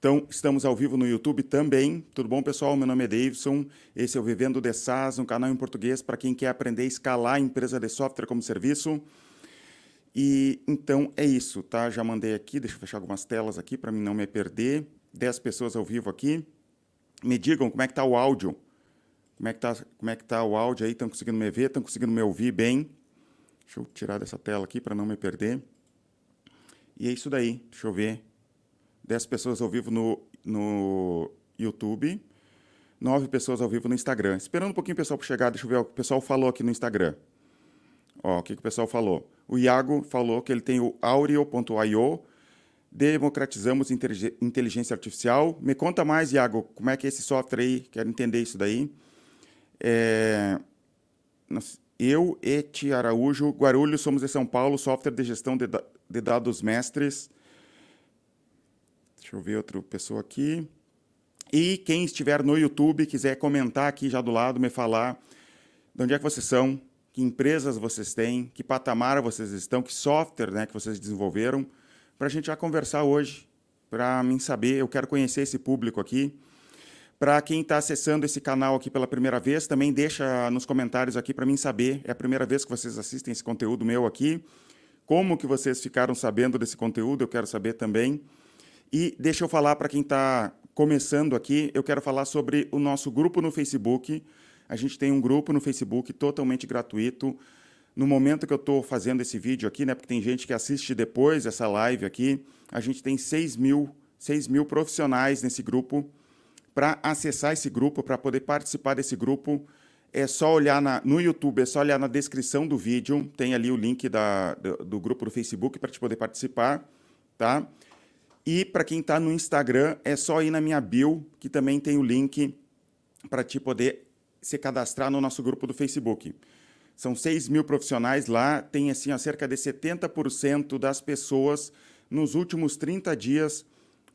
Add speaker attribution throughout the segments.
Speaker 1: Então, estamos ao vivo no YouTube também. Tudo bom, pessoal? Meu nome é Davidson. Esse é o Vivendo de SaaS, um canal em português para quem quer aprender a escalar a empresa de software como serviço. E então é isso, tá? Já mandei aqui, deixa eu fechar algumas telas aqui para mim não me perder. 10 pessoas ao vivo aqui. Me digam como é que está o áudio. Como é que está como é que tá o áudio aí? Estão conseguindo me ver? Estão conseguindo me ouvir bem? Deixa eu tirar dessa tela aqui para não me perder. E é isso daí. Deixa eu ver. 10 pessoas ao vivo no, no YouTube. 9 pessoas ao vivo no Instagram. Esperando um pouquinho o pessoal para chegar, deixa eu ver o que o pessoal falou aqui no Instagram. Ó, o que, que o pessoal falou? O Iago falou que ele tem o Aureo.io, democratizamos inteligência artificial. Me conta mais, Iago, como é que é esse software aí? Quero entender isso daí. É... Eu, Eti Araújo, Guarulhos, somos de São Paulo, software de gestão de, de dados mestres. Deixa eu ver outra pessoa aqui. E quem estiver no YouTube, quiser comentar aqui já do lado, me falar de onde é que vocês são, que empresas vocês têm, que patamar vocês estão, que software né, que vocês desenvolveram, para a gente já conversar hoje, para mim saber, eu quero conhecer esse público aqui. Para quem está acessando esse canal aqui pela primeira vez, também deixa nos comentários aqui para mim saber, é a primeira vez que vocês assistem esse conteúdo meu aqui, como que vocês ficaram sabendo desse conteúdo, eu quero saber também. E deixa eu falar para quem está começando aqui, eu quero falar sobre o nosso grupo no Facebook, a gente tem um grupo no Facebook totalmente gratuito. No momento que eu estou fazendo esse vídeo aqui, né, porque tem gente que assiste depois essa live aqui, a gente tem 6 mil, 6 mil profissionais nesse grupo. Para acessar esse grupo, para poder participar desse grupo, é só olhar na, no YouTube, é só olhar na descrição do vídeo, tem ali o link da, do, do grupo do Facebook para te poder participar, tá? E para quem está no Instagram, é só ir na minha bio, que também tem o link para te poder se cadastrar no nosso grupo do Facebook. São 6 mil profissionais lá, tem assim, ó, cerca de 70% das pessoas nos últimos 30 dias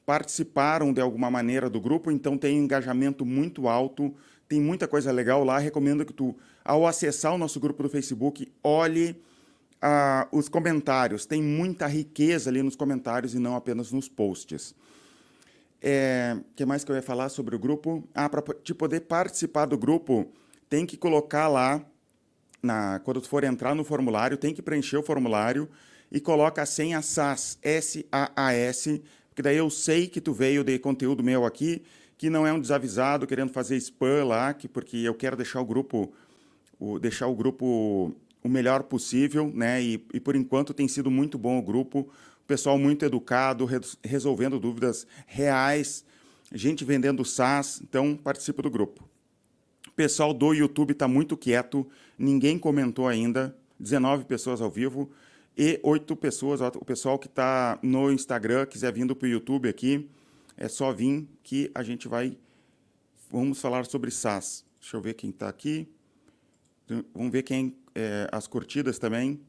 Speaker 1: participaram de alguma maneira do grupo, então tem um engajamento muito alto, tem muita coisa legal lá. Recomendo que tu, ao acessar o nosso grupo do Facebook, olhe os comentários. Tem muita riqueza ali nos comentários e não apenas nos posts. O é, que mais que eu ia falar sobre o grupo? Ah, para te poder participar do grupo, tem que colocar lá, na, quando tu for entrar no formulário, tem que preencher o formulário e coloca a senha SAS, S-A-A-S, porque daí eu sei que tu veio de conteúdo meu aqui, que não é um desavisado querendo fazer spam lá, que, porque eu quero deixar o grupo, o, deixar o grupo o melhor possível, né? E, e por enquanto tem sido muito bom o grupo pessoal muito educado, resolvendo dúvidas reais, gente vendendo SaaS, então participa do grupo. O pessoal do YouTube está muito quieto, ninguém comentou ainda, 19 pessoas ao vivo e 8 pessoas, o pessoal que está no Instagram, quiser vindo para o YouTube aqui, é só vir que a gente vai, vamos falar sobre SaaS. Deixa eu ver quem está aqui. Vamos ver quem, é, as curtidas também.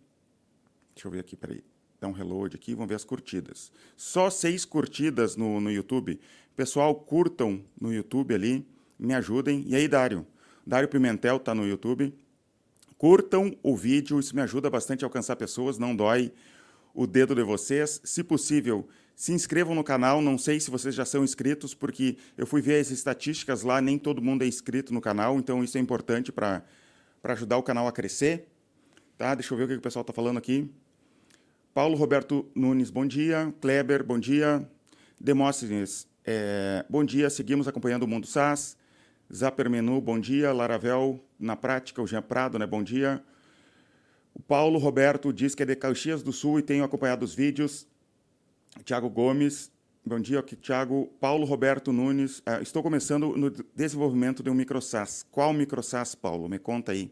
Speaker 1: Deixa eu ver aqui, peraí dar um reload aqui, vamos ver as curtidas. Só seis curtidas no, no YouTube. Pessoal, curtam no YouTube ali, me ajudem. E aí, Dário? Dário Pimentel está no YouTube. Curtam o vídeo, isso me ajuda bastante a alcançar pessoas, não dói o dedo de vocês. Se possível, se inscrevam no canal. Não sei se vocês já são inscritos, porque eu fui ver as estatísticas lá, nem todo mundo é inscrito no canal, então isso é importante para ajudar o canal a crescer. Tá? Deixa eu ver o que o pessoal está falando aqui. Paulo Roberto Nunes, bom dia. Kleber, bom dia. Demóstenes, é, bom dia. Seguimos acompanhando o Mundo SaaS. Zapper Menu, bom dia. Laravel, na prática, o Jean Prado, né? bom dia. O Paulo Roberto diz que é de Caxias do Sul e tenho acompanhado os vídeos. Tiago Gomes, bom dia, aqui, Tiago. Paulo Roberto Nunes, uh, estou começando no desenvolvimento de um microsas. Qual microsas, Paulo? Me conta aí.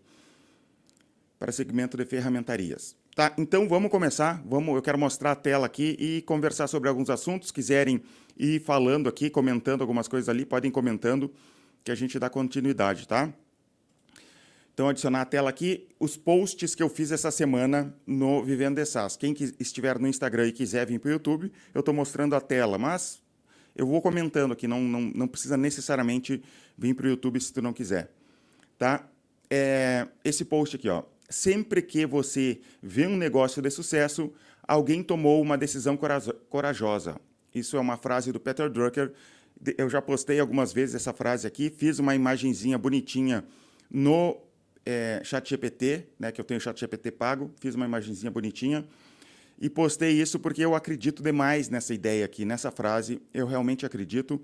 Speaker 1: Para segmento de ferramentarias. Tá, então vamos começar. Vamos, eu quero mostrar a tela aqui e conversar sobre alguns assuntos. Quiserem ir falando aqui, comentando algumas coisas ali, podem comentando que a gente dá continuidade, tá? Então, adicionar a tela aqui os posts que eu fiz essa semana no Vivendo de SaaS. Quem que estiver no Instagram e quiser vir para o YouTube, eu estou mostrando a tela, mas eu vou comentando aqui, não, não, não precisa necessariamente vir para o YouTube se tu não quiser. Tá? É, esse post aqui, ó, sempre que você vê um negócio de sucesso, alguém tomou uma decisão corajosa. Isso é uma frase do Peter Drucker. Eu já postei algumas vezes essa frase aqui, fiz uma imagenzinha bonitinha no é, ChatGPT, né, que eu tenho ChatGPT pago, fiz uma imagenzinha bonitinha e postei isso porque eu acredito demais nessa ideia aqui, nessa frase. Eu realmente acredito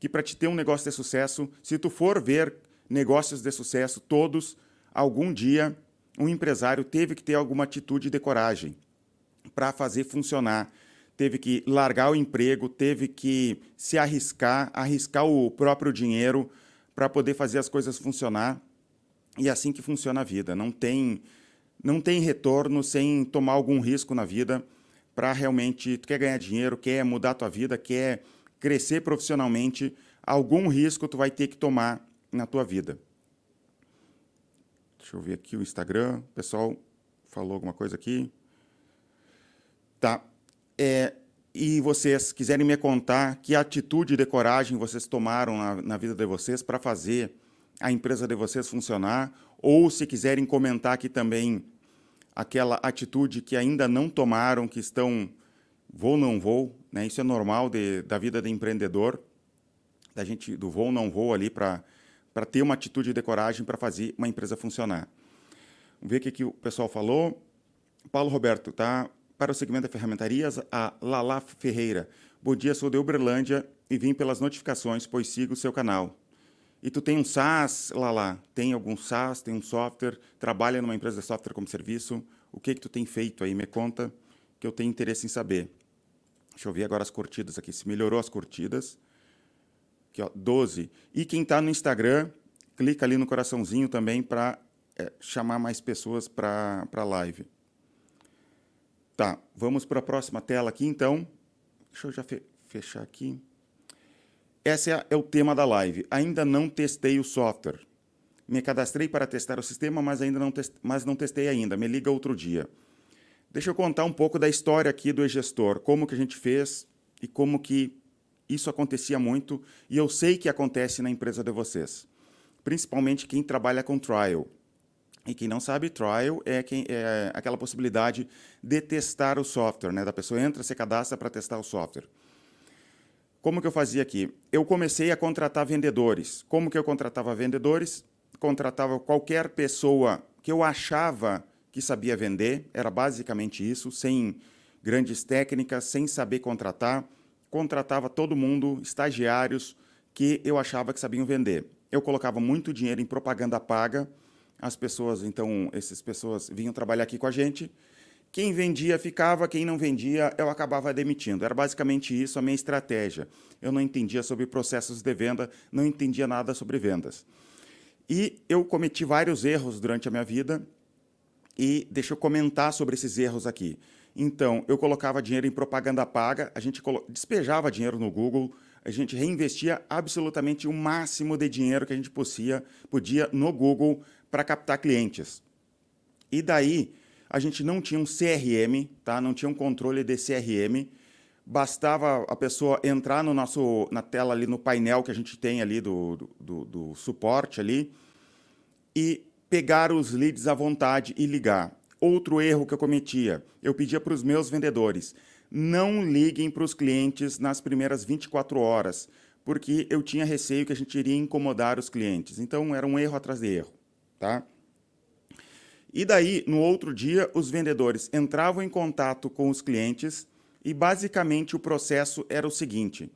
Speaker 1: que para te ter um negócio de sucesso, se tu for ver negócios de sucesso, todos, algum dia, um empresário teve que ter alguma atitude de coragem para fazer funcionar. Teve que largar o emprego, teve que se arriscar, arriscar o próprio dinheiro para poder fazer as coisas funcionar. E é assim que funciona a vida. Não tem, não tem retorno sem tomar algum risco na vida para realmente. Tu quer ganhar dinheiro, quer mudar a tua vida, quer crescer profissionalmente, algum risco tu vai ter que tomar na tua vida. Deixa eu ver aqui o Instagram. O pessoal falou alguma coisa aqui. Tá. É, e vocês quiserem me contar que atitude de coragem vocês tomaram na, na vida de vocês para fazer a empresa de vocês funcionar, ou se quiserem comentar aqui também aquela atitude que ainda não tomaram, que estão vou não vou, né? Isso é normal de, da vida de empreendedor, da gente do vou não vou ali para para ter uma atitude de coragem para fazer uma empresa funcionar. Vamos ver o que, que o pessoal falou. Paulo Roberto, tá? Para o segmento de ferramentarias, a Lala Ferreira. Bom dia, sou de Uberlândia e vim pelas notificações, pois sigo o seu canal. E tu tem um SaaS, Lala? Tem algum SaaS, tem um software, trabalha numa empresa de software como serviço? O que que tu tem feito aí? Me conta, que eu tenho interesse em saber. Deixa eu ver agora as curtidas aqui, se melhorou as curtidas. Aqui, ó, 12. E quem está no Instagram, clica ali no coraçãozinho também para é, chamar mais pessoas para a live. Tá, vamos para a próxima tela aqui, então. Deixa eu já fe fechar aqui. Esse é, é o tema da live. Ainda não testei o software. Me cadastrei para testar o sistema, mas ainda não, mas não testei ainda. Me liga outro dia. Deixa eu contar um pouco da história aqui do e-gestor, como que a gente fez e como que isso acontecia muito e eu sei que acontece na empresa de vocês, principalmente quem trabalha com trial. E quem não sabe, trial é, quem, é aquela possibilidade de testar o software, né? Da pessoa entra, se cadastra para testar o software. Como que eu fazia aqui? Eu comecei a contratar vendedores. Como que eu contratava vendedores? Contratava qualquer pessoa que eu achava que sabia vender, era basicamente isso, sem grandes técnicas, sem saber contratar contratava todo mundo, estagiários, que eu achava que sabiam vender. Eu colocava muito dinheiro em propaganda paga, as pessoas, então, essas pessoas vinham trabalhar aqui com a gente. Quem vendia ficava, quem não vendia, eu acabava demitindo. Era basicamente isso a minha estratégia. Eu não entendia sobre processos de venda, não entendia nada sobre vendas. E eu cometi vários erros durante a minha vida, e deixa eu comentar sobre esses erros aqui. Então, eu colocava dinheiro em propaganda paga, a gente despejava dinheiro no Google, a gente reinvestia absolutamente o máximo de dinheiro que a gente podia, podia no Google para captar clientes. E daí, a gente não tinha um CRM, tá? não tinha um controle de CRM, bastava a pessoa entrar no nosso, na tela ali, no painel que a gente tem ali do, do, do suporte ali, e pegar os leads à vontade e ligar. Outro erro que eu cometia, eu pedia para os meus vendedores, não liguem para os clientes nas primeiras 24 horas, porque eu tinha receio que a gente iria incomodar os clientes. Então era um erro atrás de erro, tá? E daí, no outro dia, os vendedores entravam em contato com os clientes e basicamente o processo era o seguinte: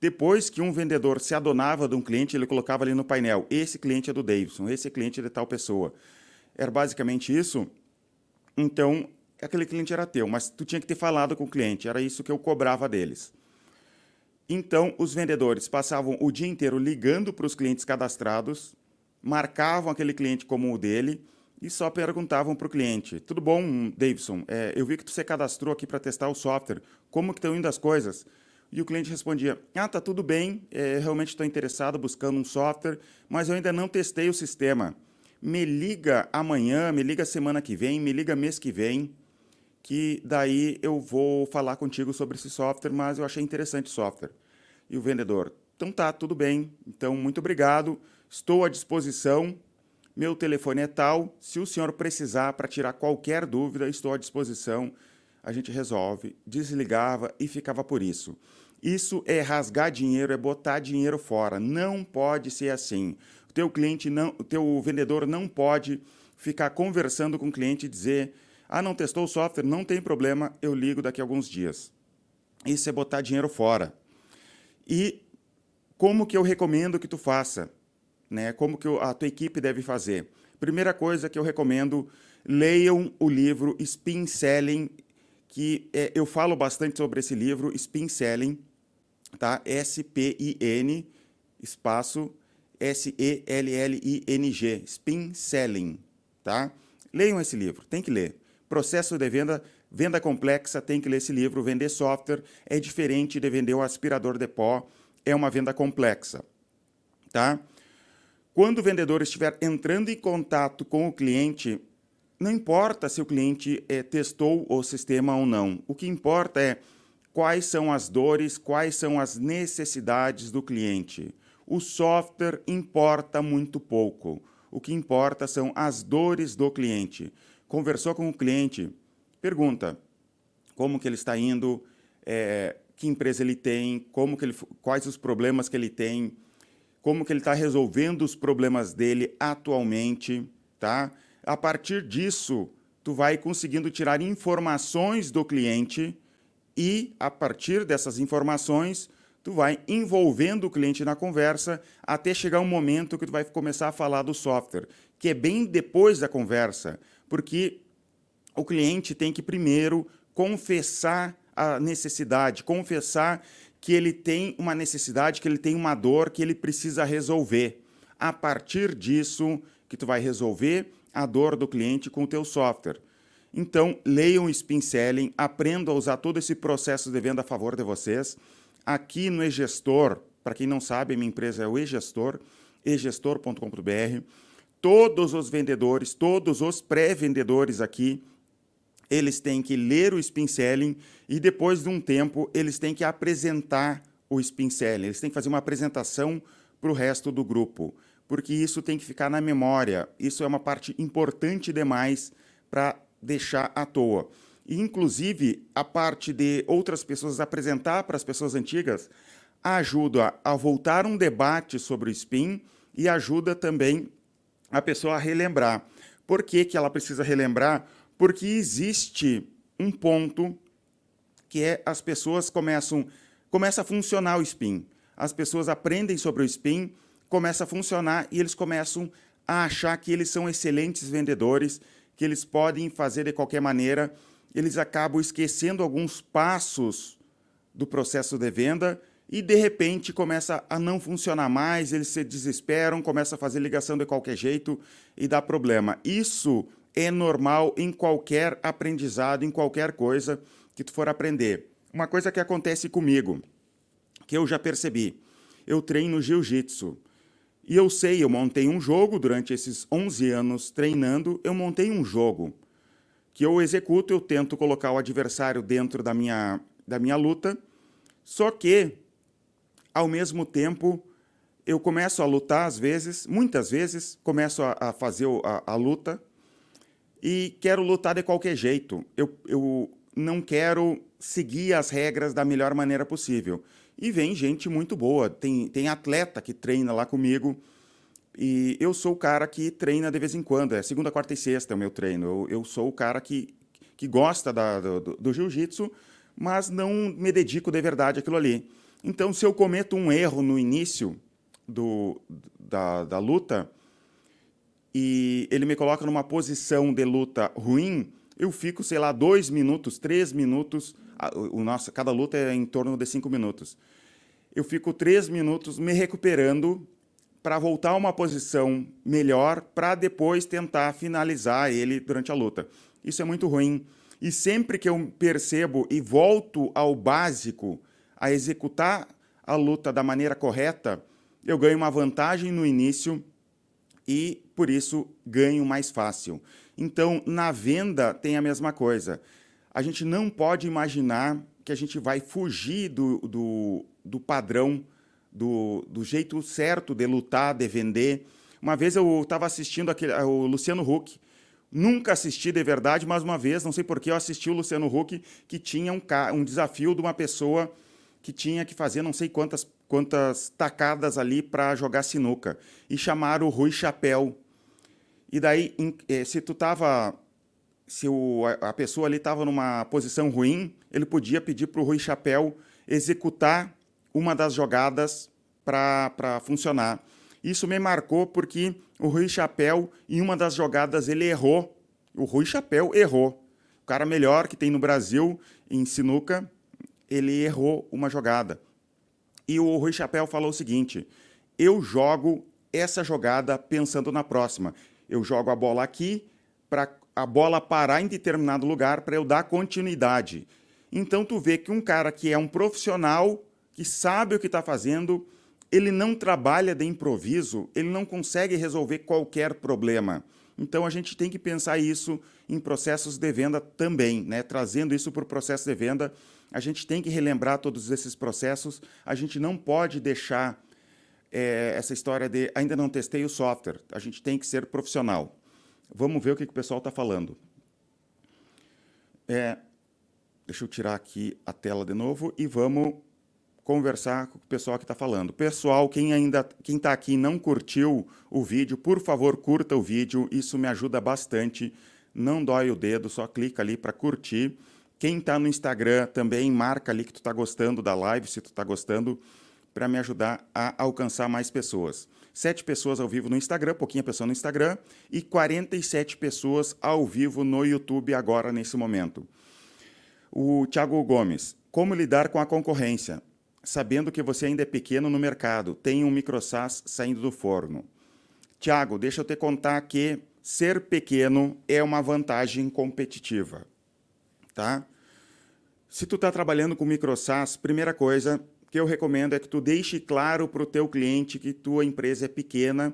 Speaker 1: depois que um vendedor se adonava de um cliente, ele colocava ali no painel: esse cliente é do Davidson, esse cliente é de tal pessoa. Era basicamente isso. Então, aquele cliente era teu, mas tu tinha que ter falado com o cliente, era isso que eu cobrava deles. Então, os vendedores passavam o dia inteiro ligando para os clientes cadastrados, marcavam aquele cliente como o dele e só perguntavam para o cliente: Tudo bom, Davidson? É, eu vi que tu se cadastrou aqui para testar o software. Como que estão indo as coisas? E o cliente respondia: Ah, tá tudo bem. É, realmente estou interessado buscando um software, mas eu ainda não testei o sistema me liga amanhã, me liga semana que vem, me liga mês que vem, que daí eu vou falar contigo sobre esse software, mas eu achei interessante o software. E o vendedor, então tá, tudo bem, então muito obrigado, estou à disposição, meu telefone é tal, se o senhor precisar para tirar qualquer dúvida, estou à disposição, a gente resolve. Desligava e ficava por isso. Isso é rasgar dinheiro, é botar dinheiro fora. Não pode ser assim. O teu cliente não, o teu vendedor não pode ficar conversando com o cliente e dizer: "Ah, não testou o software, não tem problema, eu ligo daqui a alguns dias". Isso é botar dinheiro fora. E como que eu recomendo que tu faça? Né? Como que a tua equipe deve fazer? Primeira coisa que eu recomendo, leiam o livro Spin Selling, que é, eu falo bastante sobre esse livro, Spin Selling, tá? S-P-I-N, espaço, S-E-L-L-I-N-G, Spin Selling, tá? Leiam esse livro, tem que ler. Processo de venda, venda complexa, tem que ler esse livro. Vender software é diferente de vender o aspirador de pó, é uma venda complexa, tá? Quando o vendedor estiver entrando em contato com o cliente, não importa se o cliente é, testou o sistema ou não. O que importa é quais são as dores, quais são as necessidades do cliente. O software importa muito pouco. O que importa são as dores do cliente. Conversou com o cliente, pergunta como que ele está indo, é, que empresa ele tem, como que ele, quais os problemas que ele tem, como que ele está resolvendo os problemas dele atualmente, tá? A partir disso, tu vai conseguindo tirar informações do cliente e a partir dessas informações, tu vai envolvendo o cliente na conversa até chegar um momento que tu vai começar a falar do software, que é bem depois da conversa, porque o cliente tem que primeiro confessar a necessidade, confessar que ele tem uma necessidade, que ele tem uma dor que ele precisa resolver. A partir disso, que tu vai resolver a dor do cliente com o teu software. Então, leiam o Spin Selling, aprendam a usar todo esse processo de venda a favor de vocês. Aqui no eGestor, para quem não sabe, minha empresa é o eGestor, egestor.com.br. Todos os vendedores, todos os pré-vendedores aqui eles têm que ler o spin selling e depois de um tempo eles têm que apresentar o spin selling. Eles têm que fazer uma apresentação para o resto do grupo, porque isso tem que ficar na memória. Isso é uma parte importante demais para deixar à toa. E, inclusive, a parte de outras pessoas apresentar para as pessoas antigas ajuda a voltar um debate sobre o spin e ajuda também a pessoa a relembrar. Por que, que ela precisa relembrar? Porque existe um ponto que é as pessoas começam começa a funcionar o spin. As pessoas aprendem sobre o spin, começa a funcionar e eles começam a achar que eles são excelentes vendedores, que eles podem fazer de qualquer maneira. Eles acabam esquecendo alguns passos do processo de venda e de repente começa a não funcionar mais, eles se desesperam, começam a fazer ligação de qualquer jeito e dá problema. Isso é normal em qualquer aprendizado, em qualquer coisa que tu for aprender. Uma coisa que acontece comigo, que eu já percebi, eu treino jiu-jitsu. E eu sei, eu montei um jogo durante esses 11 anos treinando, eu montei um jogo que eu executo, eu tento colocar o adversário dentro da minha, da minha luta, só que, ao mesmo tempo, eu começo a lutar às vezes, muitas vezes, começo a, a fazer a, a luta, e quero lutar de qualquer jeito. Eu, eu não quero seguir as regras da melhor maneira possível. E vem gente muito boa. Tem, tem atleta que treina lá comigo. E eu sou o cara que treina de vez em quando. É segunda, quarta e sexta é o meu treino. Eu, eu sou o cara que, que gosta da, do, do jiu-jitsu, mas não me dedico de verdade àquilo ali. Então, se eu cometo um erro no início do, da, da luta, e ele me coloca numa posição de luta ruim, eu fico, sei lá, dois minutos, três minutos. O nosso, cada luta é em torno de cinco minutos. Eu fico três minutos me recuperando para voltar a uma posição melhor para depois tentar finalizar ele durante a luta. Isso é muito ruim. E sempre que eu percebo e volto ao básico, a executar a luta da maneira correta, eu ganho uma vantagem no início e, por isso, ganho mais fácil. Então, na venda tem a mesma coisa. A gente não pode imaginar que a gente vai fugir do, do, do padrão, do, do jeito certo de lutar, de vender. Uma vez eu estava assistindo aquele, o Luciano Huck, Nunca assisti de verdade, mas uma vez, não sei porquê, eu assisti o Luciano Huck, que tinha um, um desafio de uma pessoa que tinha que fazer não sei quantas, quantas tacadas ali para jogar sinuca. E chamaram o Rui Chapéu. E daí, eh, se tu tava. Se o, a pessoa ali estava numa posição ruim, ele podia pedir para o Rui Chapéu executar uma das jogadas para funcionar. Isso me marcou porque o Rui Chapéu, em uma das jogadas, ele errou. O Rui Chapéu errou. O cara melhor que tem no Brasil em sinuca, ele errou uma jogada. E o Rui Chapéu falou o seguinte: eu jogo essa jogada pensando na próxima. Eu jogo a bola aqui para a bola parar em determinado lugar para eu dar continuidade. Então tu vê que um cara que é um profissional, que sabe o que está fazendo, ele não trabalha de improviso, ele não consegue resolver qualquer problema. Então a gente tem que pensar isso em processos de venda também, né? Trazendo isso para o processo de venda, a gente tem que relembrar todos esses processos. A gente não pode deixar é, essa história de ainda não testei o software. A gente tem que ser profissional. Vamos ver o que, que o pessoal está falando. É, deixa eu tirar aqui a tela de novo e vamos conversar com o pessoal que está falando. Pessoal, quem ainda quem está aqui não curtiu o vídeo, por favor, curta o vídeo. Isso me ajuda bastante. Não dói o dedo, só clica ali para curtir. Quem está no Instagram também marca ali que tu está gostando da live, se tu está gostando, para me ajudar a alcançar mais pessoas. Sete pessoas ao vivo no Instagram, pouquinha pessoa no Instagram, e 47 pessoas ao vivo no YouTube agora, nesse momento. O Thiago Gomes, como lidar com a concorrência? sabendo que você ainda é pequeno no mercado, tem um microsas saindo do forno. Tiago, deixa eu te contar que ser pequeno é uma vantagem competitiva, tá? Se tu está trabalhando com microsas, primeira coisa que eu recomendo é que tu deixe claro para o teu cliente que tua empresa é pequena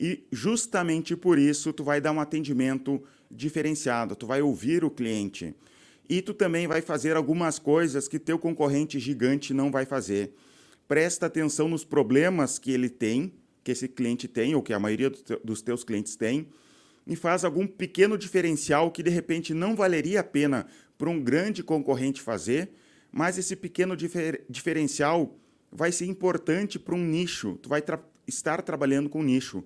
Speaker 1: e justamente por isso tu vai dar um atendimento diferenciado, tu vai ouvir o cliente. E tu também vai fazer algumas coisas que teu concorrente gigante não vai fazer. Presta atenção nos problemas que ele tem, que esse cliente tem, ou que a maioria dos teus clientes tem, e faz algum pequeno diferencial que de repente não valeria a pena para um grande concorrente fazer, mas esse pequeno difer diferencial vai ser importante para um nicho. Tu vai tra estar trabalhando com nicho.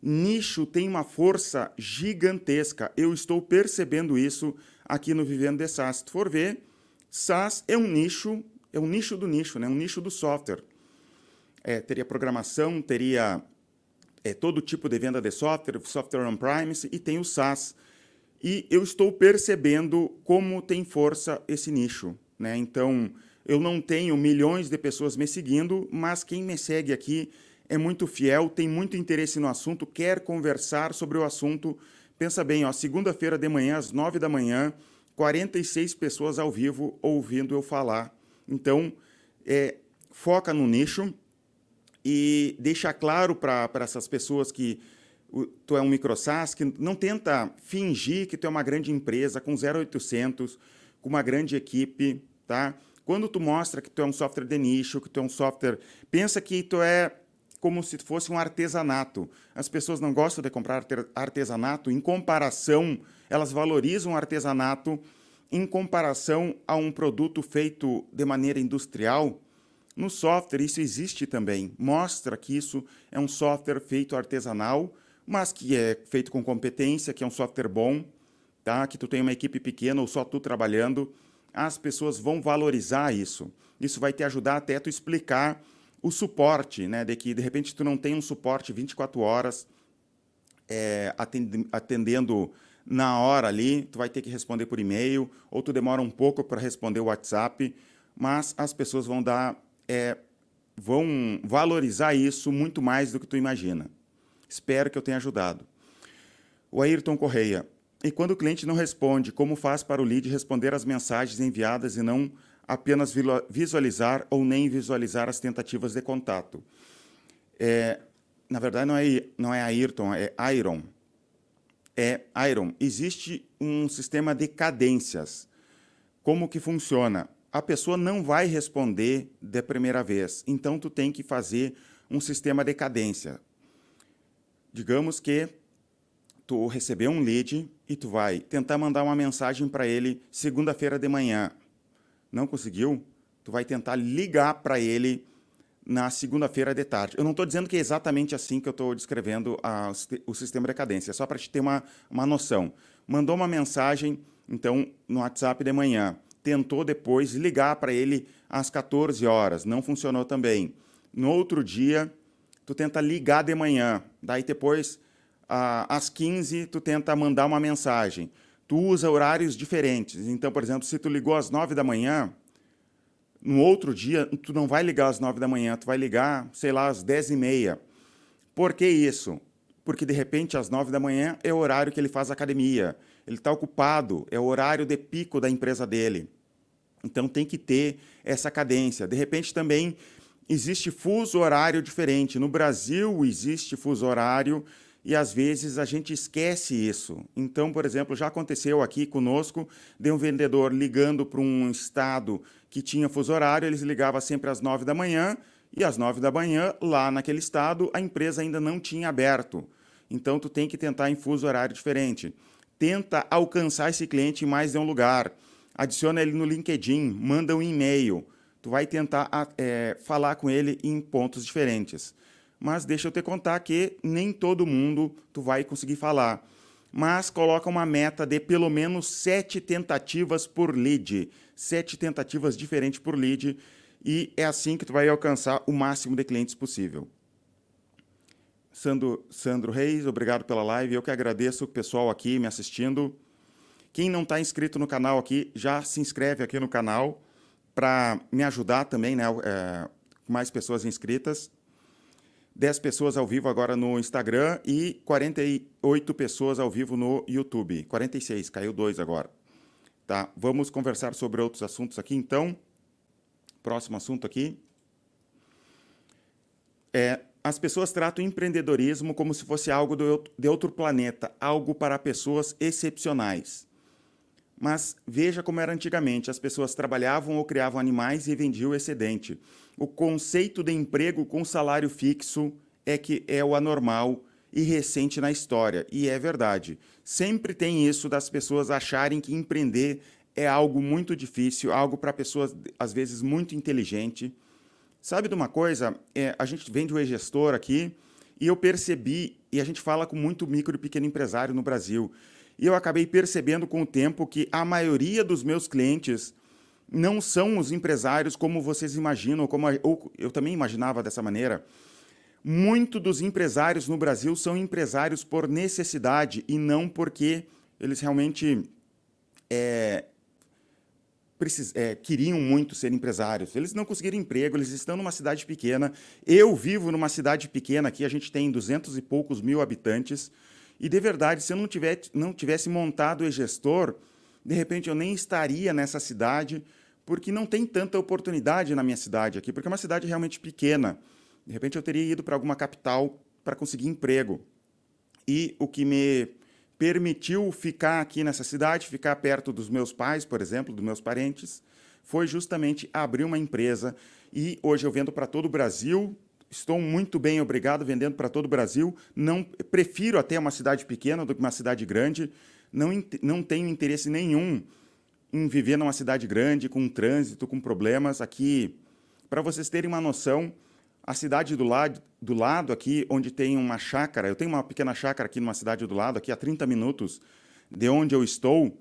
Speaker 1: Nicho tem uma força gigantesca. Eu estou percebendo isso aqui no Vivendo de SaaS. Se tu for ver, SaaS é um nicho, é um nicho do nicho, né? um nicho do software. É, teria programação, teria é, todo tipo de venda de software, software on-premise, e tem o SaaS. E eu estou percebendo como tem força esse nicho. Né? Então, eu não tenho milhões de pessoas me seguindo, mas quem me segue aqui é muito fiel, tem muito interesse no assunto, quer conversar sobre o assunto Pensa bem, ó, segunda-feira de manhã, às nove da manhã, 46 pessoas ao vivo ouvindo eu falar. Então, é, foca no nicho e deixa claro para essas pessoas que tu é um microsas, que não tenta fingir que tu é uma grande empresa com 0800, com uma grande equipe, tá? Quando tu mostra que tu é um software de nicho, que tu é um software, pensa que tu é como se fosse um artesanato. As pessoas não gostam de comprar artesanato, em comparação, elas valorizam o artesanato em comparação a um produto feito de maneira industrial. No software, isso existe também. Mostra que isso é um software feito artesanal, mas que é feito com competência, que é um software bom, tá? que tu tem uma equipe pequena ou só tu trabalhando. As pessoas vão valorizar isso. Isso vai te ajudar até tu explicar o suporte, né, de que de repente tu não tem um suporte 24 horas é, atendendo na hora ali, tu vai ter que responder por e-mail, ou tu demora um pouco para responder o WhatsApp, mas as pessoas vão dar, é, vão valorizar isso muito mais do que tu imagina. Espero que eu tenha ajudado. O Ayrton Correia. E quando o cliente não responde, como faz para o lead responder às mensagens enviadas e não apenas visualizar ou nem visualizar as tentativas de contato. É, na verdade, não é, não é Ayrton, é Iron. É Iron. Existe um sistema de cadências. Como que funciona? A pessoa não vai responder de primeira vez, então tu tem que fazer um sistema de cadência. Digamos que tu recebeu um lead e tu vai tentar mandar uma mensagem para ele segunda-feira de manhã. Não conseguiu? tu vai tentar ligar para ele na segunda-feira de tarde. Eu não estou dizendo que é exatamente assim que eu estou descrevendo a, o sistema de cadência, é só para te ter uma, uma noção. Mandou uma mensagem, então, no WhatsApp de manhã. Tentou depois ligar para ele às 14 horas, não funcionou também. No outro dia, tu tenta ligar de manhã. Daí depois, às 15, tu tenta mandar uma mensagem. Tu usa horários diferentes. Então, por exemplo, se tu ligou às 9 da manhã, no outro dia, tu não vai ligar às 9 da manhã, tu vai ligar, sei lá, às 10 e meia. Por que isso? Porque, de repente, às 9 da manhã é o horário que ele faz academia. Ele está ocupado, é o horário de pico da empresa dele. Então, tem que ter essa cadência. De repente, também existe fuso horário diferente. No Brasil, existe fuso horário e às vezes a gente esquece isso. Então, por exemplo, já aconteceu aqui conosco de um vendedor ligando para um estado que tinha fuso horário, eles ligavam sempre às nove da manhã e às nove da manhã, lá naquele estado, a empresa ainda não tinha aberto. Então, tu tem que tentar em fuso horário diferente. Tenta alcançar esse cliente em mais de um lugar. Adiciona ele no LinkedIn, manda um e-mail. Tu vai tentar é, falar com ele em pontos diferentes mas deixa eu te contar que nem todo mundo tu vai conseguir falar. Mas coloca uma meta de pelo menos sete tentativas por lead, sete tentativas diferentes por lead, e é assim que tu vai alcançar o máximo de clientes possível. Sandro, Sandro Reis, obrigado pela live. Eu que agradeço o pessoal aqui me assistindo. Quem não está inscrito no canal aqui, já se inscreve aqui no canal para me ajudar também, né? É, mais pessoas inscritas. 10 pessoas ao vivo agora no Instagram e 48 pessoas ao vivo no YouTube. 46, caiu dois agora. Tá, vamos conversar sobre outros assuntos aqui, então. Próximo assunto aqui. É, as pessoas tratam empreendedorismo como se fosse algo do, de outro planeta, algo para pessoas excepcionais. Mas veja como era antigamente: as pessoas trabalhavam ou criavam animais e vendiam o excedente o conceito de emprego com salário fixo é que é o anormal e recente na história. E é verdade. Sempre tem isso das pessoas acharem que empreender é algo muito difícil, algo para pessoas, às vezes, muito inteligente. Sabe de uma coisa? É, a gente vende o e-gestor aqui e eu percebi, e a gente fala com muito micro e pequeno empresário no Brasil, e eu acabei percebendo com o tempo que a maioria dos meus clientes não são os empresários como vocês imaginam, como ou eu também imaginava dessa maneira. Muito dos empresários no Brasil são empresários por necessidade e não porque eles realmente é, precis, é, queriam muito ser empresários. Eles não conseguiram emprego, eles estão numa cidade pequena. Eu vivo numa cidade pequena aqui, a gente tem duzentos e poucos mil habitantes. E de verdade, se eu não, tivesse, não tivesse montado o e-gestor, de repente eu nem estaria nessa cidade porque não tem tanta oportunidade na minha cidade aqui, porque é uma cidade realmente pequena. De repente eu teria ido para alguma capital para conseguir emprego. E o que me permitiu ficar aqui nessa cidade, ficar perto dos meus pais, por exemplo, dos meus parentes, foi justamente abrir uma empresa. E hoje eu vendo para todo o Brasil. Estou muito bem, obrigado, vendendo para todo o Brasil. Não prefiro até uma cidade pequena do que uma cidade grande. Não, não tenho interesse nenhum em viver numa cidade grande, com trânsito, com problemas. Aqui, para vocês terem uma noção, a cidade do lado, do lado aqui, onde tem uma chácara, eu tenho uma pequena chácara aqui numa cidade do lado, aqui a 30 minutos de onde eu estou,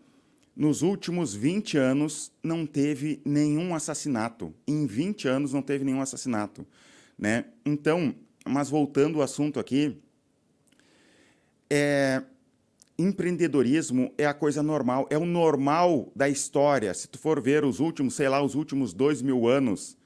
Speaker 1: nos últimos 20 anos não teve nenhum assassinato. Em 20 anos não teve nenhum assassinato. Né? Então, mas voltando ao assunto aqui, é, empreendedorismo é a coisa normal, é o normal da história. Se tu for ver os últimos, sei lá, os últimos dois mil anos